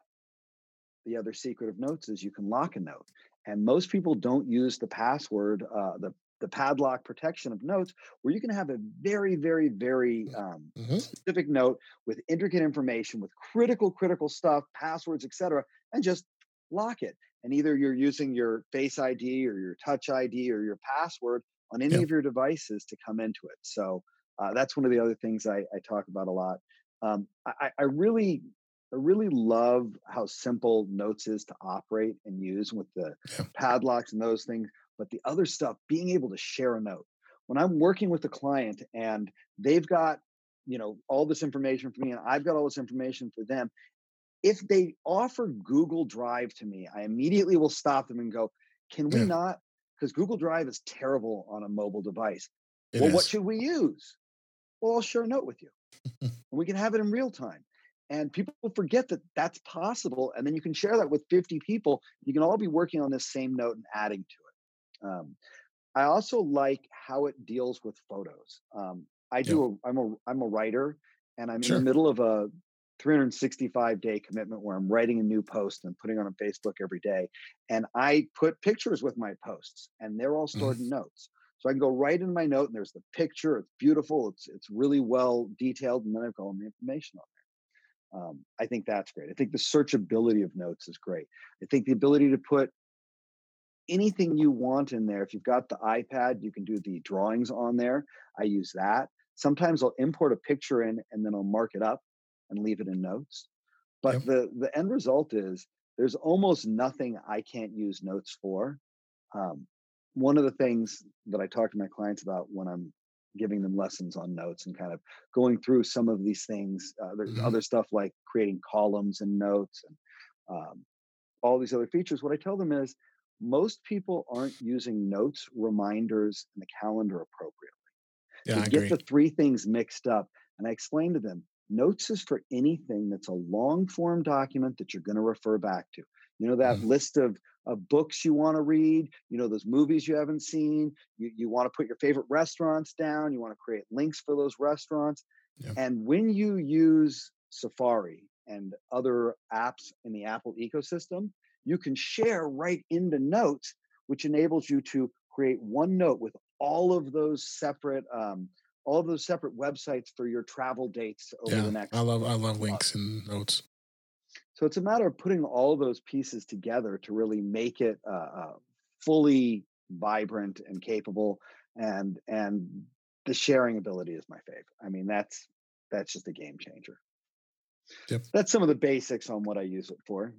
the other secret of notes is you can lock a note. And most people don't use the password, uh, the the padlock protection of notes, where you can have a very, very, very mm, um, mm-hmm. specific note with intricate information, with critical, critical stuff, passwords, etc., and just lock it. And either you're using your Face ID or your Touch ID or your password on any of your devices to come into it. So uh, that's one of the other things I, I talk about a lot. Um, I, I, really, I really love how simple Notes is to operate and use with the yeah. padlocks and those things. But the other stuff, being able to share a note. When I'm working with a client and they've got, you know, all this information for me, and I've got all this information for them. If they offer Google Drive to me, I immediately will stop them and go, "Can we yeah. not?" Because Google Drive is terrible on a mobile device. It well, is. what should we use? Well, I'll share a note with you. *laughs* and we can have it in real time. And people forget that that's possible. And then you can share that with 50 people. You can all be working on this same note and adding to it. Um, I also like how it deals with photos. Um, I do. A, I'm a I'm a writer, and I'm sure. in the middle of a 365 day commitment where I'm writing a new post and putting on on Facebook every day. And I put pictures with my posts, and they're all stored mm-hmm. in notes. So I can go right in my note and there's the picture. It's beautiful. It's it's really well detailed, and then I've got all the information on there. Um, I think that's great. I think the searchability of notes is great. I think the ability to put anything you want in there. If you've got the iPad, you can do the drawings on there. I use that. Sometimes I'll import a picture in and then I'll mark it up and leave it in notes. But yep. the the end result is there's almost nothing I can't use notes for. Um, one of the things that I talk to my clients about when I'm giving them lessons on notes and kind of going through some of these things. Uh, there's mm-hmm. other stuff like creating columns and notes and um, all these other features. What I tell them is most people aren't using notes, reminders, and the calendar appropriately. Yeah, they I get agree. the three things mixed up. And I explain to them notes is for anything that's a long form document that you're going to refer back to. You know, that mm-hmm. list of of books you want to read, you know, those movies you haven't seen. You, you want to put your favorite restaurants down. You want to create links for those restaurants. Yeah. And when you use Safari and other apps in the Apple ecosystem, you can share right into Notes, which enables you to create one note with all of those separate um, all of those separate websites for your travel dates over yeah, the next. I love I love links and notes. So it's a matter of putting all those pieces together to really make it uh, uh, fully vibrant and capable. And and the sharing ability is my favorite. I mean, that's that's just a game changer. Yep. That's some of the basics on what I use it for.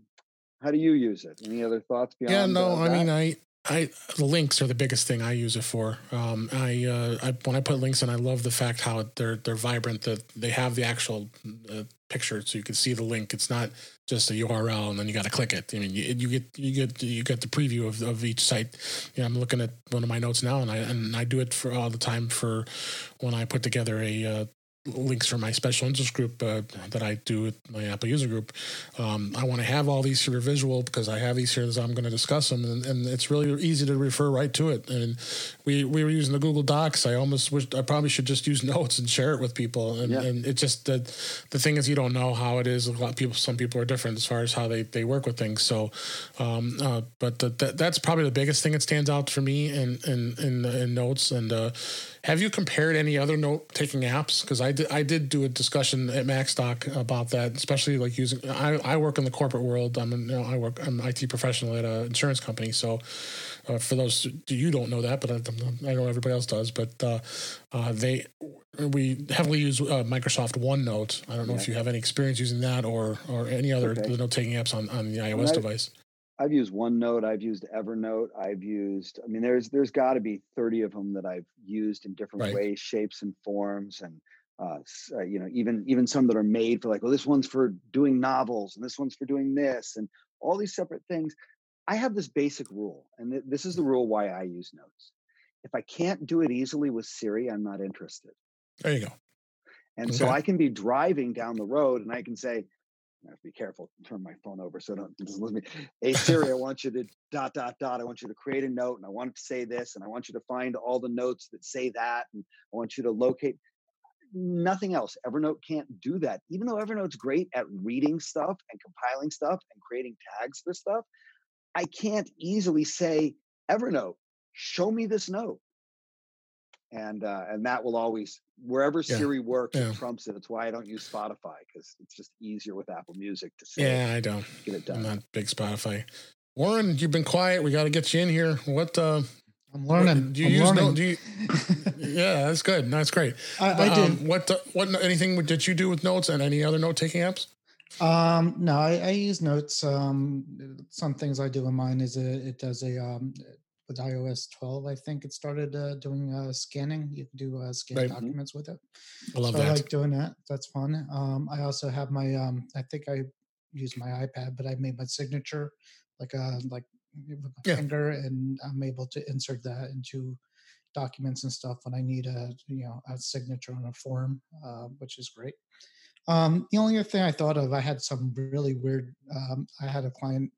How do you use it? Any other thoughts beyond? Yeah, no, uh, I mean, I I the links are the biggest thing I use it for. Um, I, uh, I when I put links in, I love the fact how they're they're vibrant. That they have the actual uh, picture, so you can see the link. It's not just a URL and then you got to click it. I mean, you, you, get you get you get the preview of, of each site. You know, I'm looking at one of my notes now, and I and I do it for all the time for when I put together a uh, links for my special interest group uh, that I do with my Apple user group. Um, I want to have all these here visual because I have these here as I'm going to discuss them, and, and, it's really easy to refer right to it. And we we were using the Google Docs. I almost wish I probably should just use *laughs* notes and share it with people. And, yeah. and it just the the thing is you don't know how it is. A lot of people, some people are different as far as how they, they work with things. So, um, uh, but the, the, that's probably the biggest thing that stands out for me in in in, in notes. And uh, have you compared any other note taking apps? Because I I did I did do a discussion at MacStock about that, especially like using. I, I work in the corporate world. I'm you know, I work I'm an IT professional at an insurance company. So uh, for those you don't know that, but I, I know everybody else does. But uh, uh, they we heavily use uh, Microsoft OneNote. I don't know yeah. if you have any experience using that or or any other okay. note taking apps on on the iOS device. I've used OneNote, I've used Evernote, I've used. I mean, there's there's got to be thirty of them that I've used in different right. ways, shapes, and forms, and uh, uh, you know, even even some that are made for like, well, this one's for doing novels, and this one's for doing this, and all these separate things. I have this basic rule, and th- this is the rule why I use notes. If I can't do it easily with Siri, I'm not interested. There you go. And okay. so I can be driving down the road and I can say, I have to be careful, turn my phone over so don't listen me. Hey Siri, I want you to dot dot dot. I want you to create a note and I want it to say this, and I want you to find all the notes that say that, and I want you to locate nothing else. Evernote can't do that. Even though Evernote's great at reading stuff and compiling stuff and creating tags for stuff, I can't easily say, Evernote, show me this note and uh, and that will always wherever yeah. Siri works, yeah. it trumps it. It's why I don't use Spotify because it's just easier with Apple Music to say. Yeah, I don't get it done. I'm not big Spotify. Warren, you've been quiet. We got to get you in here. What? Uh, I'm learning. What, do you I'm use learning. no? Do you? yeah, that's good. That's great. I, I um, did. What? Uh, what? Anything did you do with notes and any other note taking apps? Um, no, I, I use notes. Um, some things I do in mine is a, it does a um, with iOS 12, I think it started uh, doing uh, scanning. You can do uh, scan right. Mm-hmm. documents with it. I love so that. I like doing that. That's fun. Um, I also have my, um, I think I use my iPad, but I made my signature like a uh, like with my yeah. finger, and I'm able to insert that into documents and stuff when I need a you know a signature on a form, uh, which is great. Um, the only other thing I thought of, I had some really weird. Um, I had a client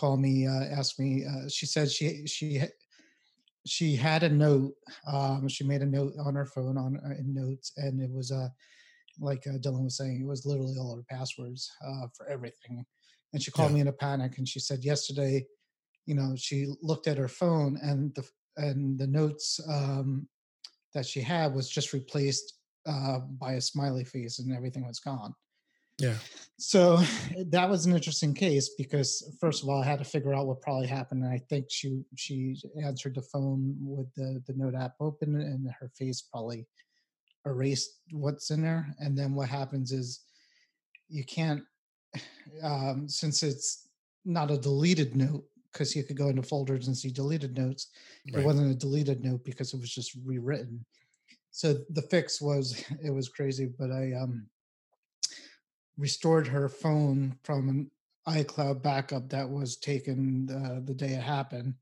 call me, uh, ask me. Uh, she said she she she had a note. Um, she made a note on her phone on uh, in notes, and it was uh, like uh, Dylan was saying, it was literally all her passwords uh, for everything. And she called yeah. me in a panic, and she said yesterday, you know, she looked at her phone, and the and the notes um, that she had was just replaced uh, by a smiley face, and everything was gone. Yeah. So that was an interesting case because first of all, I had to figure out what probably happened, and I think she she answered the phone with the the note app open, and her face probably erased what's in there. And then what happens is you can't *sighs* um, since it's not a deleted note because you could go into folders and see deleted notes. Right. It wasn't a deleted note because it was just rewritten. So the fix was *laughs* it was crazy, but I um restored her phone from an iCloud backup that was taken uh, the day it happened.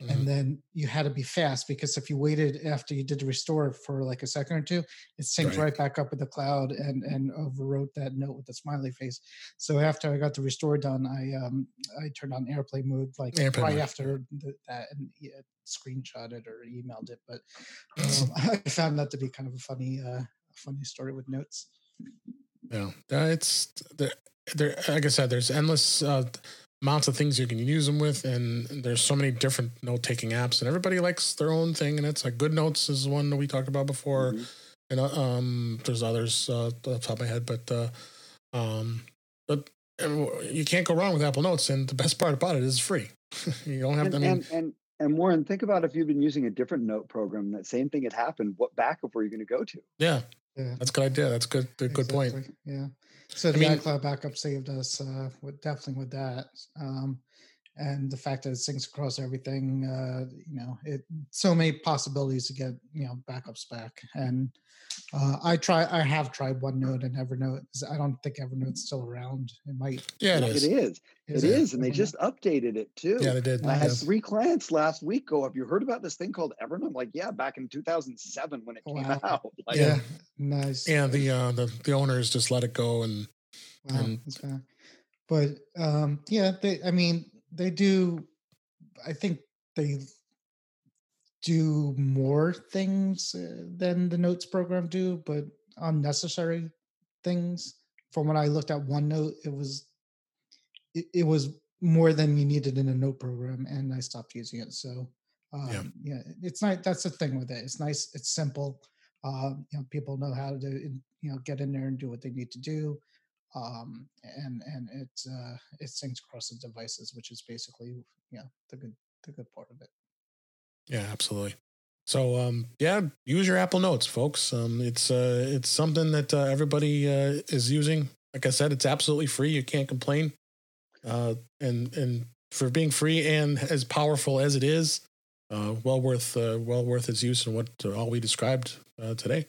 Mm-hmm. And then you had to be fast because if you waited after you did the restore for like a second or two, it syncs right, right back up with the cloud and and overwrote that note with the smiley face. So after I got the restore done, I um I turned on airplane mode like airplane right mode. after the, that and yeah, screenshotted or emailed it. But *clears throat* um, *laughs* I found that to be kind of a funny uh, funny story with notes. Yeah, it's there. There, like I said, there's endless uh, amounts of things you can use them with, and there's so many different note taking apps, and everybody likes their own thing. And it's like Good Notes is one that we talked about before, mm-hmm. and uh, um, there's others uh, off the top of my head, but uh, um, but you can't go wrong with Apple Notes, and the best part about it is free. *laughs* you don't have and, to. I mean, and, and and Warren, think about if you've been using a different note program, that same thing had happened. What backup were you going to go to? Yeah, yeah. That's a good idea. That's good. Good exactly. point. Yeah. So the I mean, iCloud backup saved us uh, with definitely with that. Um, and the fact that it syncs across everything, uh, you know, it so many possibilities to get you know backups back. And uh, I try, I have tried OneNote and Evernote. I don't think Evernote's still around. It might. Yeah, it is. It is. Is it, it is, and they just updated it too. Yeah, they did. I had three clients last week go. Have you heard about this thing called Evernote? I'm like, yeah, back in 2007 when it came *laughs* out. Like, yeah, nice. Yeah, the uh, the the owners just let it go and. Wow, and, but um, yeah, they. I mean, they do. I think they do more things uh, than the notes program do, but unnecessary things. From when I looked at OneNote, it was it, it was more than you needed in a note program, and I stopped using it. So um, yeah. yeah, it's not. That's the thing with it. It's nice. It's simple. Uh, you know, people know how to you know get in there and do what they need to do um, and and it uh, it syncs across the devices, which is basically yeah the good the good part of it. Yeah, absolutely. So um, yeah, use your Apple Notes, folks. Um, it's uh, it's something that uh, everybody uh, is using. Like I said, it's absolutely free. You can't complain. Uh, and and for being free and as powerful as it is, uh, well worth uh, well worth its use and what uh, all we described uh, today.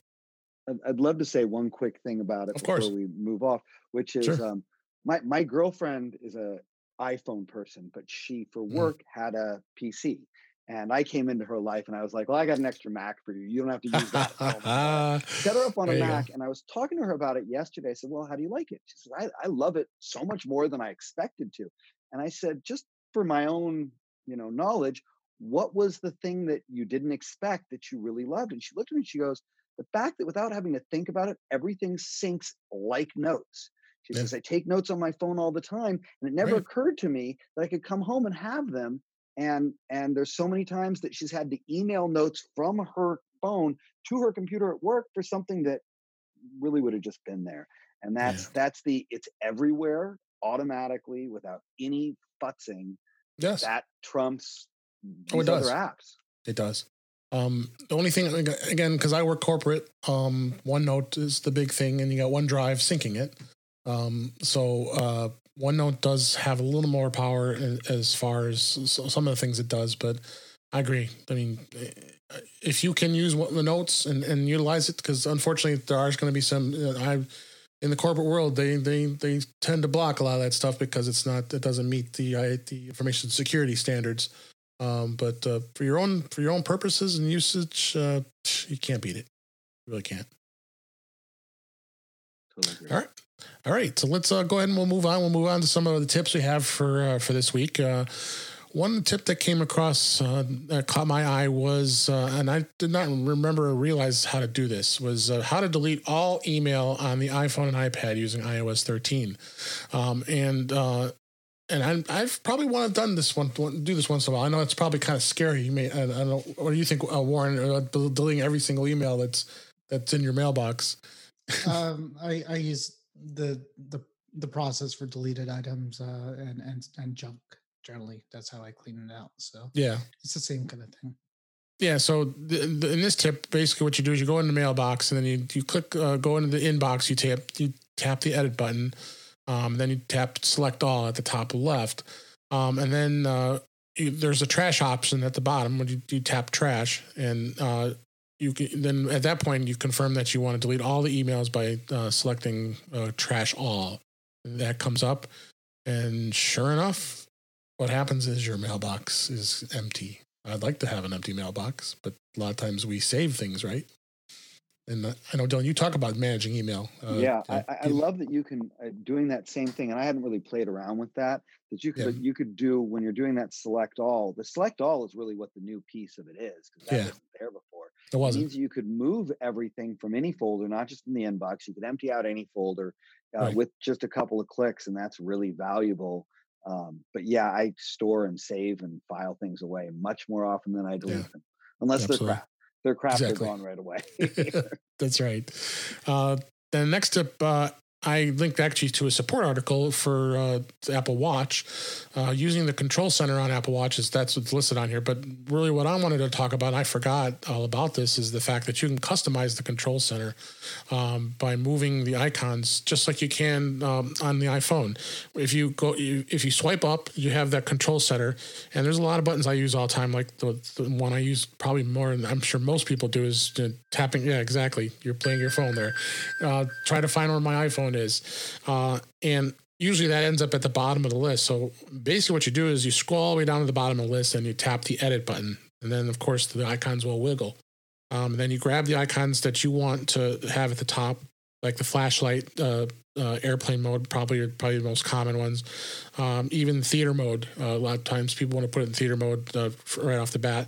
I'd love to say one quick thing about it of before course. we move off, which is sure. um, my my girlfriend is a iPhone person, but she for mm. work mm. had a PC, And I came into her life and I was like, well, I got an extra Mac for you. You don't have to use that. *laughs* Set her up on a Mac. And I was talking to her about it yesterday. I said, well, how do you like it? She said, I, I love it so much more than I expected to. And I said, just for my own, you know, knowledge, what was the thing that you didn't expect that you really loved? And she looked at me and she goes, the fact that without having to think about it, everything syncs like notes. She yeah. says, I take notes on my phone all the time. And it never right. occurred to me that I could come home and have them. And and there's so many times that she's had to email notes from her phone to her computer at work for something that really would have just been there. And that's yeah. that's the it's everywhere automatically without any futzing. Yes. That trumps oh, it does. apps. It does. Um, the only thing again, because I work corporate, um, OneNote is the big thing, and you got OneDrive syncing it. Um, so uh, OneNote does have a little more power as far as some of the things it does, but I agree. I mean, eh, if you can use the notes and, and utilize it, because unfortunately there are going to be some. I in the corporate world they they they tend to block a lot of that stuff because it's not it doesn't meet the the information security standards. Um, but uh, for your own for your own purposes and usage, uh, you can't beat it. You really can't. Totally All right. All right. So let's uh, go ahead and we'll move on. We'll move on to some of the tips we have for uh, for this week. Uh, one tip that came across uh, that caught my eye was, uh, and I did not remember or realize how to do this, was uh, how to delete all email on the iPhone and iPad using iOS 13. Um, and uh, and i have probably want to done this one, do this once in a while. I know it's probably kind of scary. You may, I, I don't know. What do you think, uh, Warren? Uh, deleting every single email that's that's in your mailbox. *laughs* um, I, I use the the the process for deleted items uh, and and and junk. Generally, that's how I clean it out. So yeah, it's the same kind of thing. Yeah. So the, the, in this tip, basically, what you do is you go in the mailbox and then you you click uh, go into the inbox. You tap you tap the edit button um, then you tap select all at the top left. Um, and then uh, you, there's a trash option at the bottom when you, you tap trash. And uh, you can, then at that point, you confirm that you want to delete all the emails by uh, selecting uh, trash all. And that comes up. And sure enough, what happens is your mailbox is empty. I'd like to have an empty mailbox, but a lot of times we save things, right? And uh, I know, Dylan, you talk about managing email. Uh, yeah, I, I, love that you can uh, doing that same thing, and I hadn't really played around with that. That you could yeah. you could do when you're doing that select all. The select all is really what the new piece of it is because that yeah. wasn't there before. It wasn't. It means you could move everything from any folder, not just in the inbox. You could empty out any folder uh, right. with just a couple of clicks, and that's really valuable. Um, but yeah, I store and save and file things away much more often than I delete yeah. them, unless Absolutely. they're crap their craft exactly. are gone right away. *laughs* That's right. Uh, the next tip uh, I linked actually to a support article for uh, Apple Watch uh, using the control center on Apple Watches. That's what's listed on here. But really, what I wanted to talk about, and I forgot all about this, is the fact that you can customize the control center um, by moving the icons just like you can um, on the iPhone. If you go, you, if you swipe up, you have that control center, and there's a lot of buttons I use all the time. Like the, the one I use probably more, and I'm sure most people do, is tapping. Yeah, exactly. You're playing your phone there. Uh, try to find where my iPhone is. Uh, and usually that ends up at the bottom of the list. So basically, what you do is you scroll all the way down to the bottom of the list and you tap the edit button. And then, of course, the icons will wiggle. Um, then you grab the icons that you want to have at the top, like the flashlight, uh, uh, airplane mode, probably are probably the most common ones. Um, even theater mode. Uh, a lot of times people want to put it in theater mode uh, right off the bat,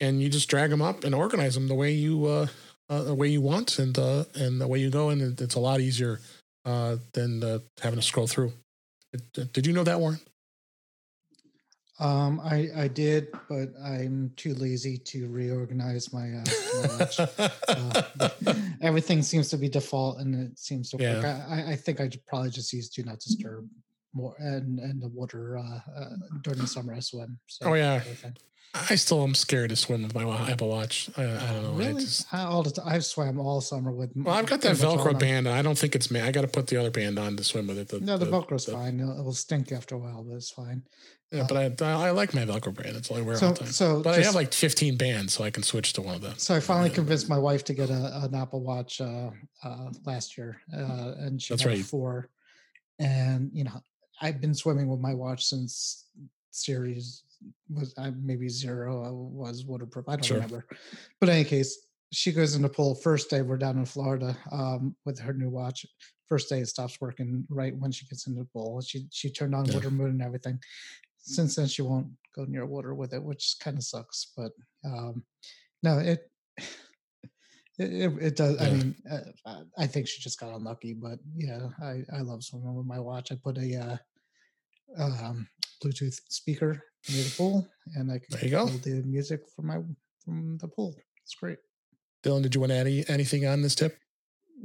and you just drag them up and organize them the way you uh, uh, the way you want and and the way you go, and it's a lot easier uh, than uh, having to scroll through. Did you know that, Warren? Um, I I did, but I'm too lazy to reorganize my, uh, watch. *laughs* uh, everything seems to be default, and it seems to work. Yeah. I, I think I probably just use Do Not Disturb more and and the water uh, uh, during the summer I swim. So oh yeah, I still am scared to swim with my Apple Watch. I, I don't know. Really? I just, I, all the time, I've swam all summer with. Well, I've got that Velcro band. and I don't think it's me. I got to put the other band on to swim with it. The, no, the, the Velcro's the, fine. It'll, it'll, stink after a while, but it's fine. Yeah, uh, but I, I like my Velcro band. It's all I wear so, all the time. So but just, I have like 15 bands, so I can switch to one of them. So I finally convinced my wife to get a, an Apple Watch uh, uh, last year, uh, and she That's right. four. And you know, I've been swimming with my watch since series was uh, maybe zero was waterproof. I don't sure. remember. But in any case, she goes into the pool. First day, we're down in Florida um, with her new watch. First day, it stops working right when she gets into the pool. She she turned on yeah. water mode and everything. Since then, she won't go near water with it, which kind of sucks. But um, no, it *sighs* it, it, does. Yeah. I mean, uh, I think she just got unlucky, but yeah, I, I love swimming with my watch. I put a uh, um, Bluetooth speaker near the pool, and I can go. the music from my from the pool. It's great. Dylan, did you want to add any, anything on this tip?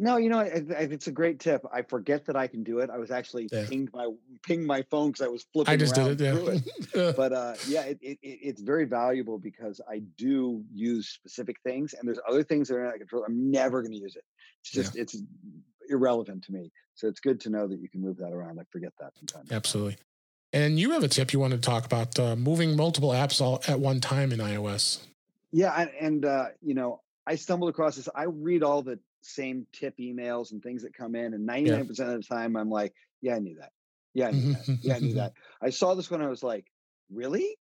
No, you know, it's a great tip. I forget that I can do it. I was actually yeah. pinged my ping my phone because I was flipping. I just did it, yeah. it. *laughs* but uh, yeah, it, it, it's very valuable because I do use specific things, and there's other things that are not control. I'm never going to use it. It's just yeah. it's irrelevant to me. So it's good to know that you can move that around. I forget that sometimes. Absolutely. And you have a tip you want to talk about uh, moving multiple apps all at one time in iOS. Yeah, and, and uh, you know, I stumbled across this. I read all the same tip emails and things that come in, and 99% of the time I'm like, yeah, I knew that. Yeah, I knew that. Yeah, I knew *laughs* that. I saw this when I was like, really?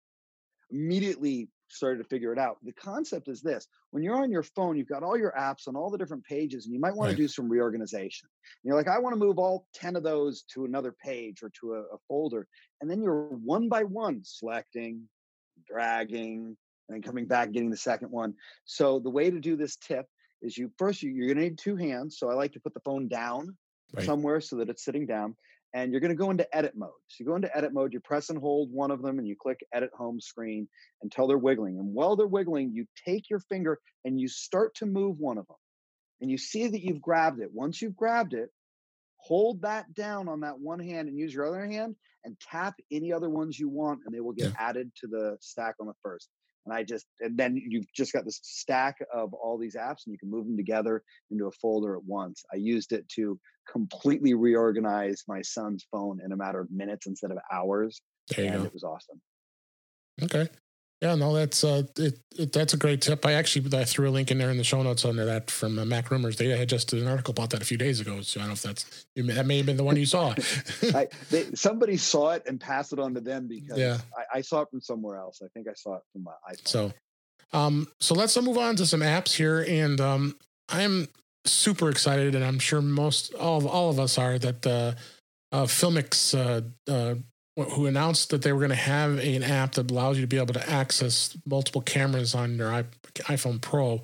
Immediately started to figure it out. The concept is this when you're on your phone, you've got all your apps on all the different pages, and you might want right. to do some reorganization. And you're like, I want to move all 10 of those to another page or to a, a folder. And then you're one by one selecting, dragging, and then coming back, getting the second one. So the way to do this tip is you first you, are going to need two hands. So I like to put the phone down right. somewhere so that it's sitting down. And you're going to go into edit mode. So you go into edit mode, you press and hold one of them, and you click edit home screen until they're wiggling. And while they're wiggling, you take your finger and you start to move one of them. And you see that you've grabbed it. Once you've grabbed it, hold that down on that one hand and use your other hand and tap any other ones you want, and they will get yeah. added to the stack on the first and I just and then you've just got this stack of all these apps and you can move them together into a folder at once. I used it to completely reorganize my son's phone in a matter of minutes instead of hours. And go. it was awesome. Okay. Yeah, no, that's uh, it, it, That's a great tip. I actually I threw a link in there in the show notes under that from uh, MacRumors. They had just did an article about that a few days ago. So I don't know if that's that may have been the one you saw. *laughs* I, they, somebody saw it and passed it on to them because yeah. I, I, saw it from somewhere else. I think I saw it from my iPhone. So, um, so let's move on to some apps here, and um, I'm super excited, and I'm sure most all of, all of us are that uh, uh, Filmic uh, uh, who announced that they were going to have an app that allows you to be able to access multiple cameras on your iPhone Pro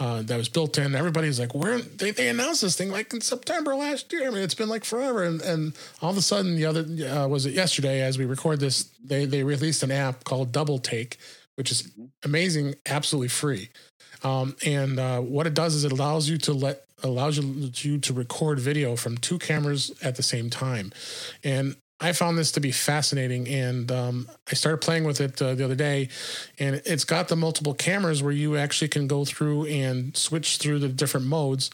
uh, that was built in. Everybody's like, "Where they, they announced this thing like in September last year? I mean, it's been like forever." And, and all of a sudden, the other uh, was it yesterday as we record this, they they released an app called Double Take, which is mm-hmm. amazing, absolutely free. Um, and uh, what it does is it allows you to let allows you, you to record video from two cameras at the same time. And I found this to be fascinating, and um, I started playing with it uh, the other day. And it's got the multiple cameras where you actually can go through and switch through the different modes,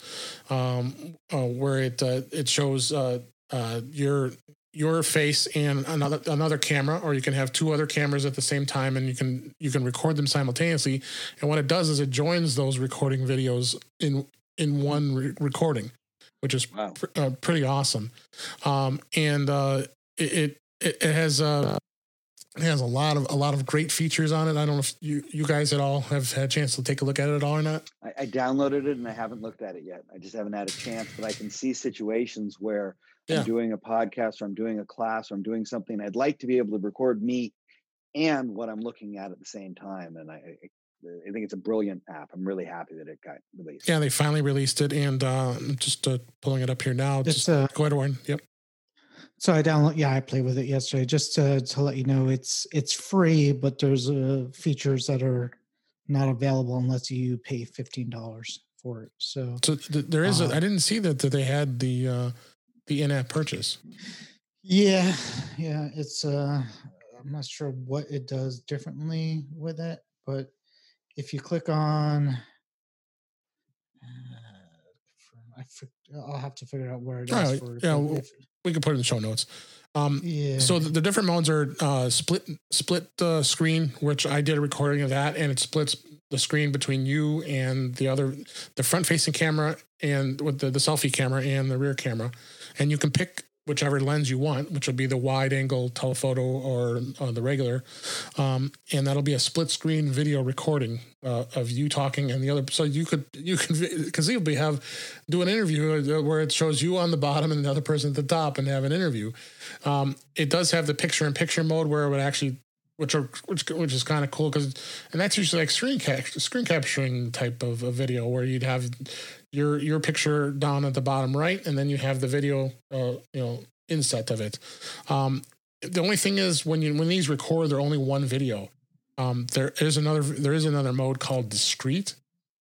um, uh, where it uh, it shows uh, uh, your your face and another another camera, or you can have two other cameras at the same time, and you can you can record them simultaneously. And what it does is it joins those recording videos in in one re- recording which is wow. pr- uh, pretty awesome. Um, and uh, it it, it has uh it has a lot of a lot of great features on it. I don't know if you you guys at all have had a chance to take a look at it at all or not. I, I downloaded it and I haven't looked at it yet. I just haven't had a chance, but I can see situations where yeah. I'm doing a podcast or I'm doing a class or I'm doing something. I'd like to be able to record me and what I'm looking at at the same time. And I, I think it's a brilliant app. I'm really happy that it got released. Yeah, they finally released it, and uh, just uh, pulling it up here now. It's, just uh, go ahead, Warren. Yep. So I download. Yeah, I played with it yesterday. Just to, to let you know, it's it's free, but there's uh, features that are not available unless you pay fifteen dollars for it. So, so th- there is. Uh, a, I didn't see that that they had the uh, the in-app purchase. Yeah, yeah. It's. uh I'm not sure what it does differently with it, but if you click on uh, I will have to figure out where it is. for, yeah, if, we can put it in the show notes. Um, yeah. So the, the, different modes are uh, split split uh, screen, which I did a recording of that, and it splits the screen between you and the other, the front facing camera and with the, the selfie camera and the rear camera, and you can pick whichever lens you want, which will be the wide angle telephoto or uh, the regular. Um, and that'll be a split screen video recording uh, of you talking and the other. So you could, you can conceivably have, do an interview uh, where it shows you on the bottom and the other person at the top and have an interview. Um, it does have the picture in picture mode where it would actually which are which which is kind of cool because and that's usually like screen cap- screen capturing type of a video where you'd have your your picture down at the bottom right and then you have the video uh, you know inset of it. Um, the only thing is when you when these record, they're only one video. Um, there is another there is another mode called discrete,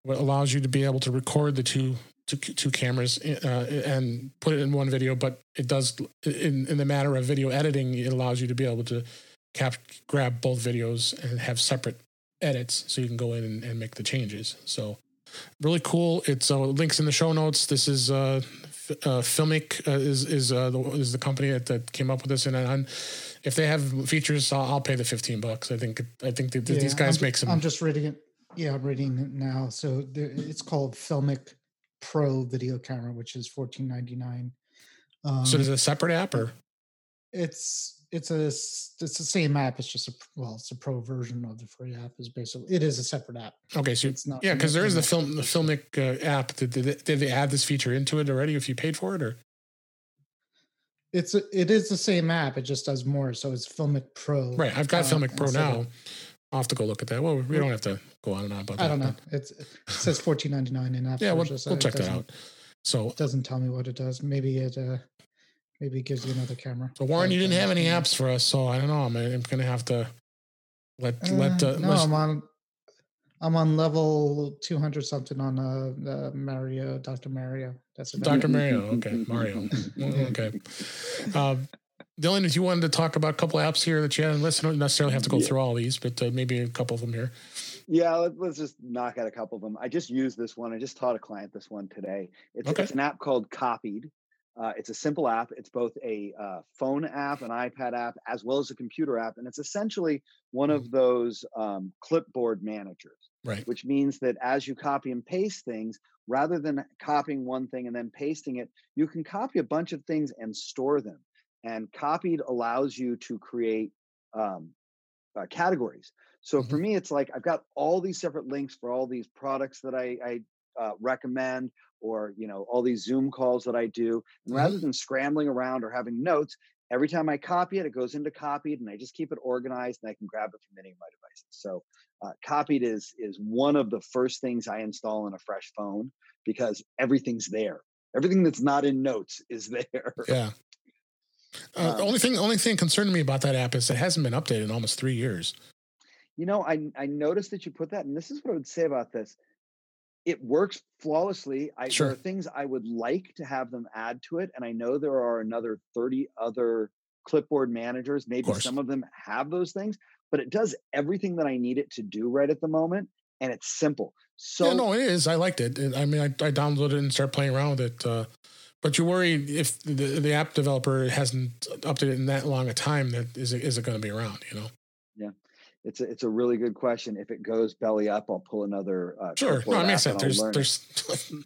what allows you to be able to record the two two, two cameras uh, and put it in one video. But it does in in the matter of video editing, it allows you to be able to cap grab both videos and have separate edits so you can go in and, and make the changes. So really cool. It's uh, links in the show notes. This is uh, uh, Filmic uh, is is uh, the, is the company that, that came up with this, and, and if they have features, I'll, I'll, pay the fifteen bucks. I think I think that yeah, these guys I'm, make some. I'm just reading it. Yeah, I'm reading it now. So there, it's called Filmic Pro video camera, which is fourteen ninety nine. Um, so is it a separate app or? It's it's a it's the same app. It's just a well, it's a pro version of the free app. Is basically it is a separate app. Okay, so it's not. Yeah, because there is the film the Filmic uh, app. Did, did, did they add this feature into it already? If you paid for it, or it's a, it is the same app. It just does more. So it's Filmic Pro. Right, I've got uh, Filmic Pro now. I'll have to go look at that. Well, we don't have to go on and on about that. I don't know. It's, it says fourteen ninety nine in *laughs* app. Yeah, we'll, we'll check that out. So it doesn't tell me what it does. Maybe it uh, Maybe it gives you another camera. So Warren, you didn't have any apps for us, so I don't know. I'm, I'm gonna have to let uh, let. Uh, no, I'm on. I'm on level 200 something on uh, uh Mario, Dr. Mario. That's Dr. Mario. Okay, Mario. *laughs* Okay. Um, Dylan, if you wanted to talk about a couple apps here that you had listed, don't necessarily have to go yeah. through all these, but uh, maybe a couple of them here. Yeah, let, us just knock out a couple of them. I just used this one. I just taught a client this one today. It's, okay. it's an app called Copied. Uh, it's a simple app. It's both a uh, phone app, an iPad app, as well as a computer app, and it's essentially one of mm-hmm. those um, clipboard managers. Right. Which means that as you copy and paste things, rather than copying one thing and then pasting it, you can copy a bunch of things and store them. And copied allows you to create um, uh, categories. So mm-hmm. for me, it's like I've got all these separate links for all these products that I, I uh, recommend or you know all these zoom calls that i do and rather mm-hmm. than scrambling around or having notes every time i copy it it goes into copied and i just keep it organized and i can grab it from any of my devices. So uh, copied is is one of the first things i install on a fresh phone because everything's there. Everything that's not in notes is *laughs* there. Yeah. Uh, um, the only thing the only thing concerning me about that app is it hasn't been updated in almost three years. You know i i noticed that you put that and this is what i would say about this it works flawlessly. I, sure. There are things I would like to have them add to it, and I know there are another thirty other clipboard managers. Maybe of some of them have those things, but it does everything that I need it to do right at the moment, and it's simple. So yeah, no, it is. I liked it. I mean, I, I downloaded it and started playing around with it. Uh, but you worry if the, the app developer hasn't updated in that long a time that is it, is it going to be around? You know. Yeah it's a, it's a really good question. If it goes belly up, I'll pull another. Uh, sure. No, I mean, I said there's there's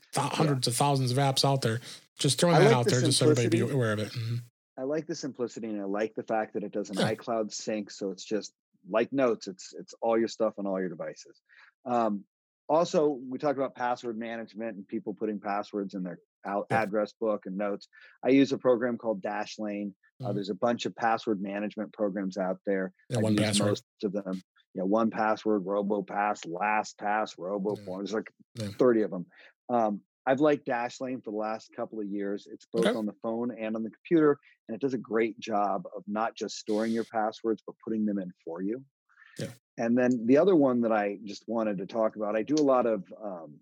*laughs* hundreds yeah. of thousands of apps out there. Just throwing that like out the there, just so everybody be aware of it. Mm-hmm. I like the simplicity, and I like the fact that it does an yeah. iCloud sync, so it's just like Notes. It's it's all your stuff on all your devices. Um, also, we talked about password management and people putting passwords in their yeah. address book and notes. I use a program called Dashlane. Uh, mm-hmm. there's a bunch of password management programs out there. Yeah, 1Password. most of them. You know, 1Password, RoboPass, LastPass, RoboForm. Yeah. There's like yeah. 30 of them. Um, I've liked Dashlane for the last couple of years. It's both okay. on the phone and on the computer, and it does a great job of not just storing your passwords, but putting them in for you. Yeah. And then the other one that I just wanted to talk about, I do a lot of um,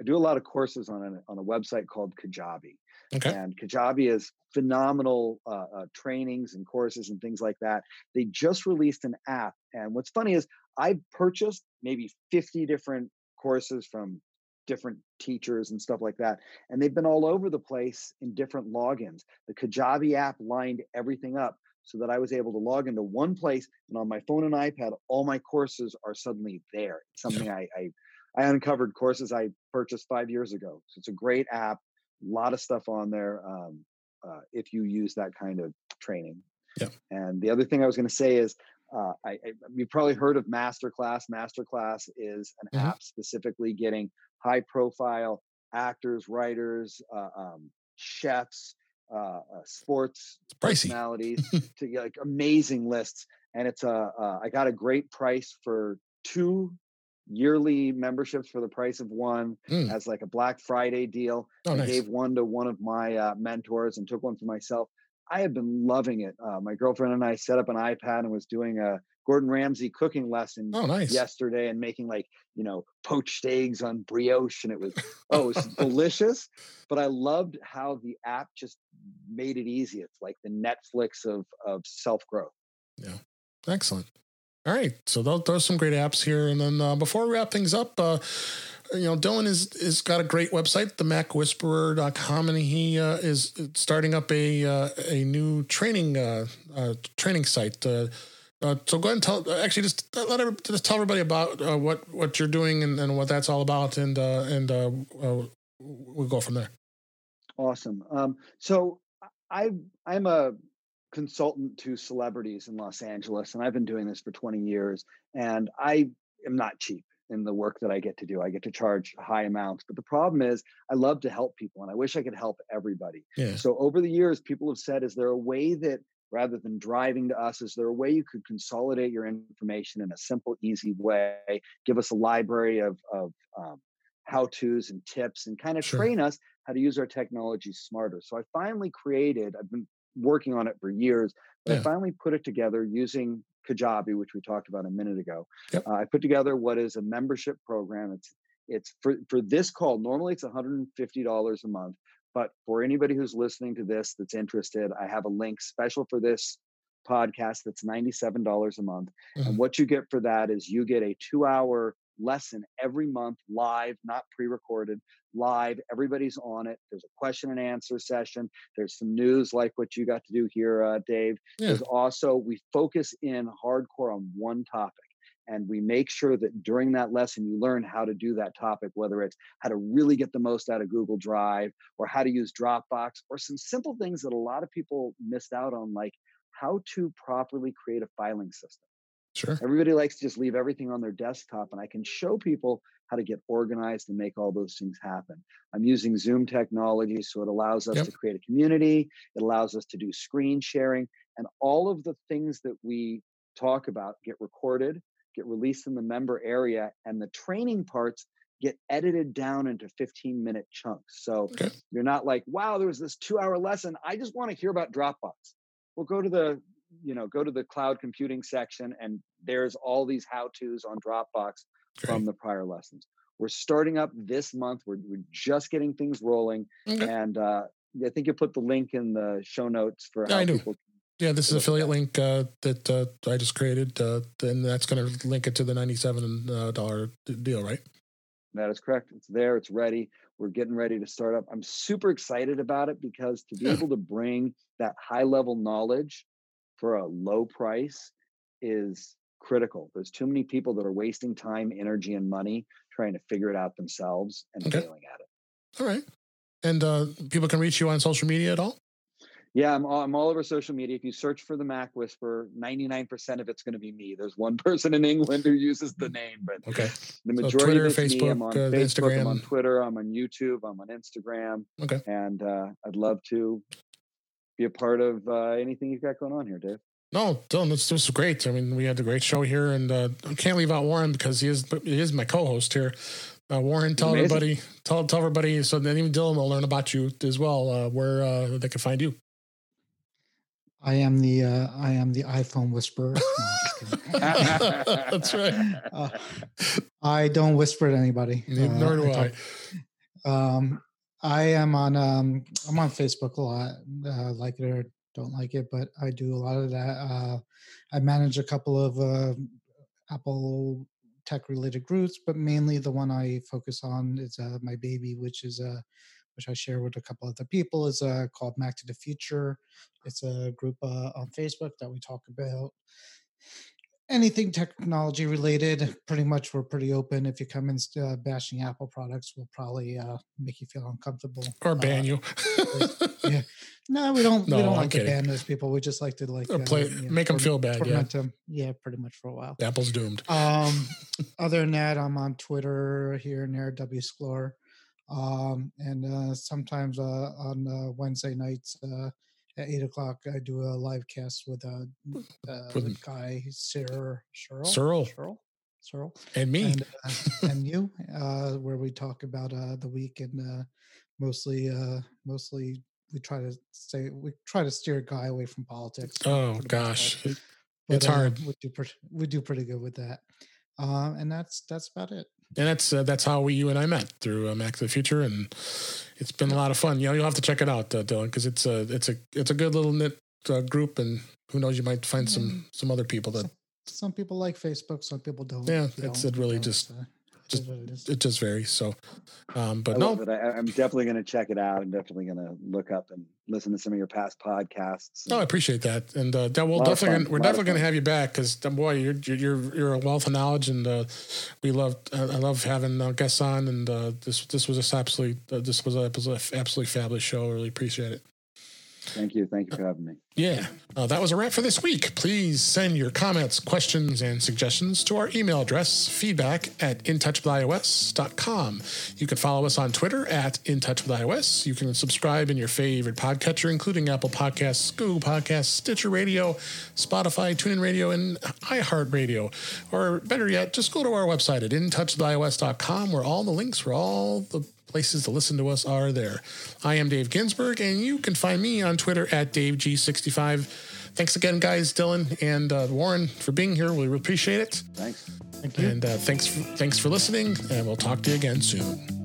I do a lot of courses on a, on a website called Kajabi. Okay. And Kajabi is phenomenal uh, uh, trainings and courses and things like that. They just released an app. And what's funny is I've purchased maybe 50 different courses from different teachers and stuff like that. And they've been all over the place in different logins. The Kajabi app lined everything up so that I was able to log into one place and on my phone and iPad, all my courses are suddenly there. It's something I, I I uncovered courses I purchased five years ago. So it's a great app, a lot of stuff on there. Um, uh, if you use that kind of training. Yeah. And the other thing I was going to say is, uh, I, I, you've probably heard of Masterclass. Masterclass is an mm-hmm. app specifically getting high profile actors, writers, uh, um, chefs, uh, uh, sports personalities *laughs* to get like amazing lists. And it's a, uh, I got a great price for two yearly memberships for the price of one mm. as like a Black Friday deal. Oh, I nice. gave one to one of my uh, mentors and took one for myself. I have been loving it. Uh, my girlfriend and I set up an iPad and was doing a Gordon Ramsay cooking lesson oh, nice. yesterday and making like, you know, poached eggs on brioche. And it was, *laughs* oh, it was delicious. But I loved how the app just made it easy. It's like the Netflix of, of self growth. Yeah. Excellent. All right. So those, those some great apps here. And then uh, before we wrap things up, uh, you know, Dylan is is got a great website, the macwhisperer.com, and he uh, is starting up a uh, a new training uh, uh training site. So go ahead and tell. Actually, just let just tell everybody about what what you're doing and, and what that's all about, and and we'll go from there. Awesome. Um, so I I'm a consultant to celebrities in Los Angeles, and I've been doing this for 20 years. And I am not cheap in the work that I get to do. I get to charge high amounts. But the problem is, I love to help people, and I wish I could help everybody. Yeah. So over the years, people have said, is there a way that rather than driving to us, is there a way you could consolidate your information in a simple, easy way? Give us a library of, of um, how to's and tips and kind of sure. train us how to use our technology smarter. So I finally created, I've been working on it for years. But yeah. I finally put it together using Kajabi, which we talked about a minute ago. Yep. Uh, I put together what is a membership program. It's it's for for this call. Normally, it's one hundred and fifty dollars a month. But for anybody who's listening to this that's interested, I have a link special for this podcast that's $97 a month. Mm-hmm. And what you get for that is you get a two hour lesson every month live, not pre recorded, live. Everybody's on it. There's a question and answer session. There's some news like what you got to do here, uh, Dave. Yeah. There's also, we focus in hardcore on one topic. And we make sure that during that lesson, you learn how to do that topic, whether it's how to really get the most out of Google Drive or how to use Dropbox or some simple things that a lot of people missed out on, like how to properly create a filing system. Sure. Everybody likes to just leave everything on their desktop, and I can show people how to get organized and make all those things happen. I'm using Zoom technology, so it allows us yep. to create a community, it allows us to do screen sharing, and all of the things that we talk about get recorded, get released in the member area, and the training parts get edited down into 15 minute chunks. So okay. you're not like, wow, there was this two hour lesson. I just want to hear about Dropbox. Well, go to the you know go to the cloud computing section and there's all these how to's on dropbox Great. from the prior lessons we're starting up this month we're, we're just getting things rolling okay. and uh, i think you put the link in the show notes for how I know. people yeah, this is affiliate that. link uh, that uh, I just created, uh, and that's going to link it to the ninety-seven uh, dollar deal, right? That is correct. It's there. It's ready. We're getting ready to start up. I'm super excited about it because to be yeah. able to bring that high-level knowledge for a low price is critical. There's too many people that are wasting time, energy, and money trying to figure it out themselves and okay. failing at it. All right. And uh, people can reach you on social media at all? Yeah, I'm all, I'm all over social media. If you search for the Mac Whisperer, 99% of it's going to be me. There's one *laughs* person in England who uses the name, but okay. the majority so Twitter, of it's Facebook, me. I'm on uh, Facebook, Instagram. I'm on Twitter, I'm on YouTube, I'm on Instagram. Okay. And uh, I'd love to be a part of uh, anything you've got going on here, Dave. No, Dylan, this, this was great. I mean, we had a great show here, and uh, I can't leave out Warren because he is he is my co-host here. Uh, Warren, tell Amazing. everybody, tell tell everybody, so then even Dylan will learn about you as well, uh, where uh, they can find you. I am the uh, I am the iPhone whisperer. No, *laughs* *laughs* That's right. Uh, I don't whisper to anybody. Nor do I. I. Um, I am on um I'm on Facebook a lot, uh, like it or don't like it, but I do a lot of that. Uh, I manage a couple of uh, Apple tech related groups, but mainly the one I focus on is uh, my baby, which is a uh, which I share with a couple other people, is uh, called Mac to the Future. It's a group uh, on Facebook that we talk about anything technology related, pretty much we're pretty open. If you come in uh, bashing Apple products, we'll probably uh, make you feel uncomfortable or ban uh, you. yeah, *laughs* no, we don't. No, we don't I'm like kidding. to ban those people. We just like to like Or play, you know, make them feel bad. Yeah, them. Yeah, pretty much for a while. Apple's doomed. Um, *laughs* other than that, I'm on Twitter here and there, W Score. Um, and uh, sometimes uh, on uh, Wednesday nights uh, at eight o'clock, I do a live cast with uh, uh, With- guy Cyril, Cyril, Cyril. Cyril, Cyril, And me. and, uh, *laughs* and you, uh, where we talk about uh, the week and uh, mostly, uh, mostly we try to stay, we try to steer a guy away from politics. oh for the most gosh. It- it's uh, hard. We do pretty, we do pretty good with that, um, and that's that's about it. And that's uh, that's how we you and I met through uh, Mac to the Future, and it's been a lot of fun. You know, you'll have to check it out, uh, Dylan, because it's a it's a it's a good little knit uh, group, and who knows, you might find some some other people that Some people like Facebook, some people don't. Yeah, it's- know, it really just- uh, just- it is. it just varies. So, um, but I no. I, I'm definitely going to check it out. I'm definitely going to look up and listen to some of your past podcasts. no, I appreciate that, and uh, that we'll definitely fun, gonna, we're definitely going to have you back because boy, you're you're you're a wealth of knowledge, and uh, we love I I love having uh, guests on, and uh, this this was just absolutely uh, this was a, was a absolutely fabulous show. I really appreciate it. Thank you. Thank you for having me. Yeah, uh, that was a wrap for this week. Please send your comments, questions, and suggestions to our email address, feedback at intouchwithios.com. You can follow us on Twitter at intouchwithios. You can subscribe in your favorite podcatcher, including Apple Podcasts, Google Podcasts, Stitcher Radio, Spotify, TuneIn Radio, and iHeartRadio. Or better yet, just go to our website at intouchwithios.com where all the links for all the places to listen to us are there. I am Dave Ginsburg, and you can find me on Twitter at DaveG65. Thanks again, guys, Dylan and uh, Warren, for being here. We really appreciate it. Thanks. Thank you. And uh, thanks, for, thanks for listening, and we'll talk to you again soon.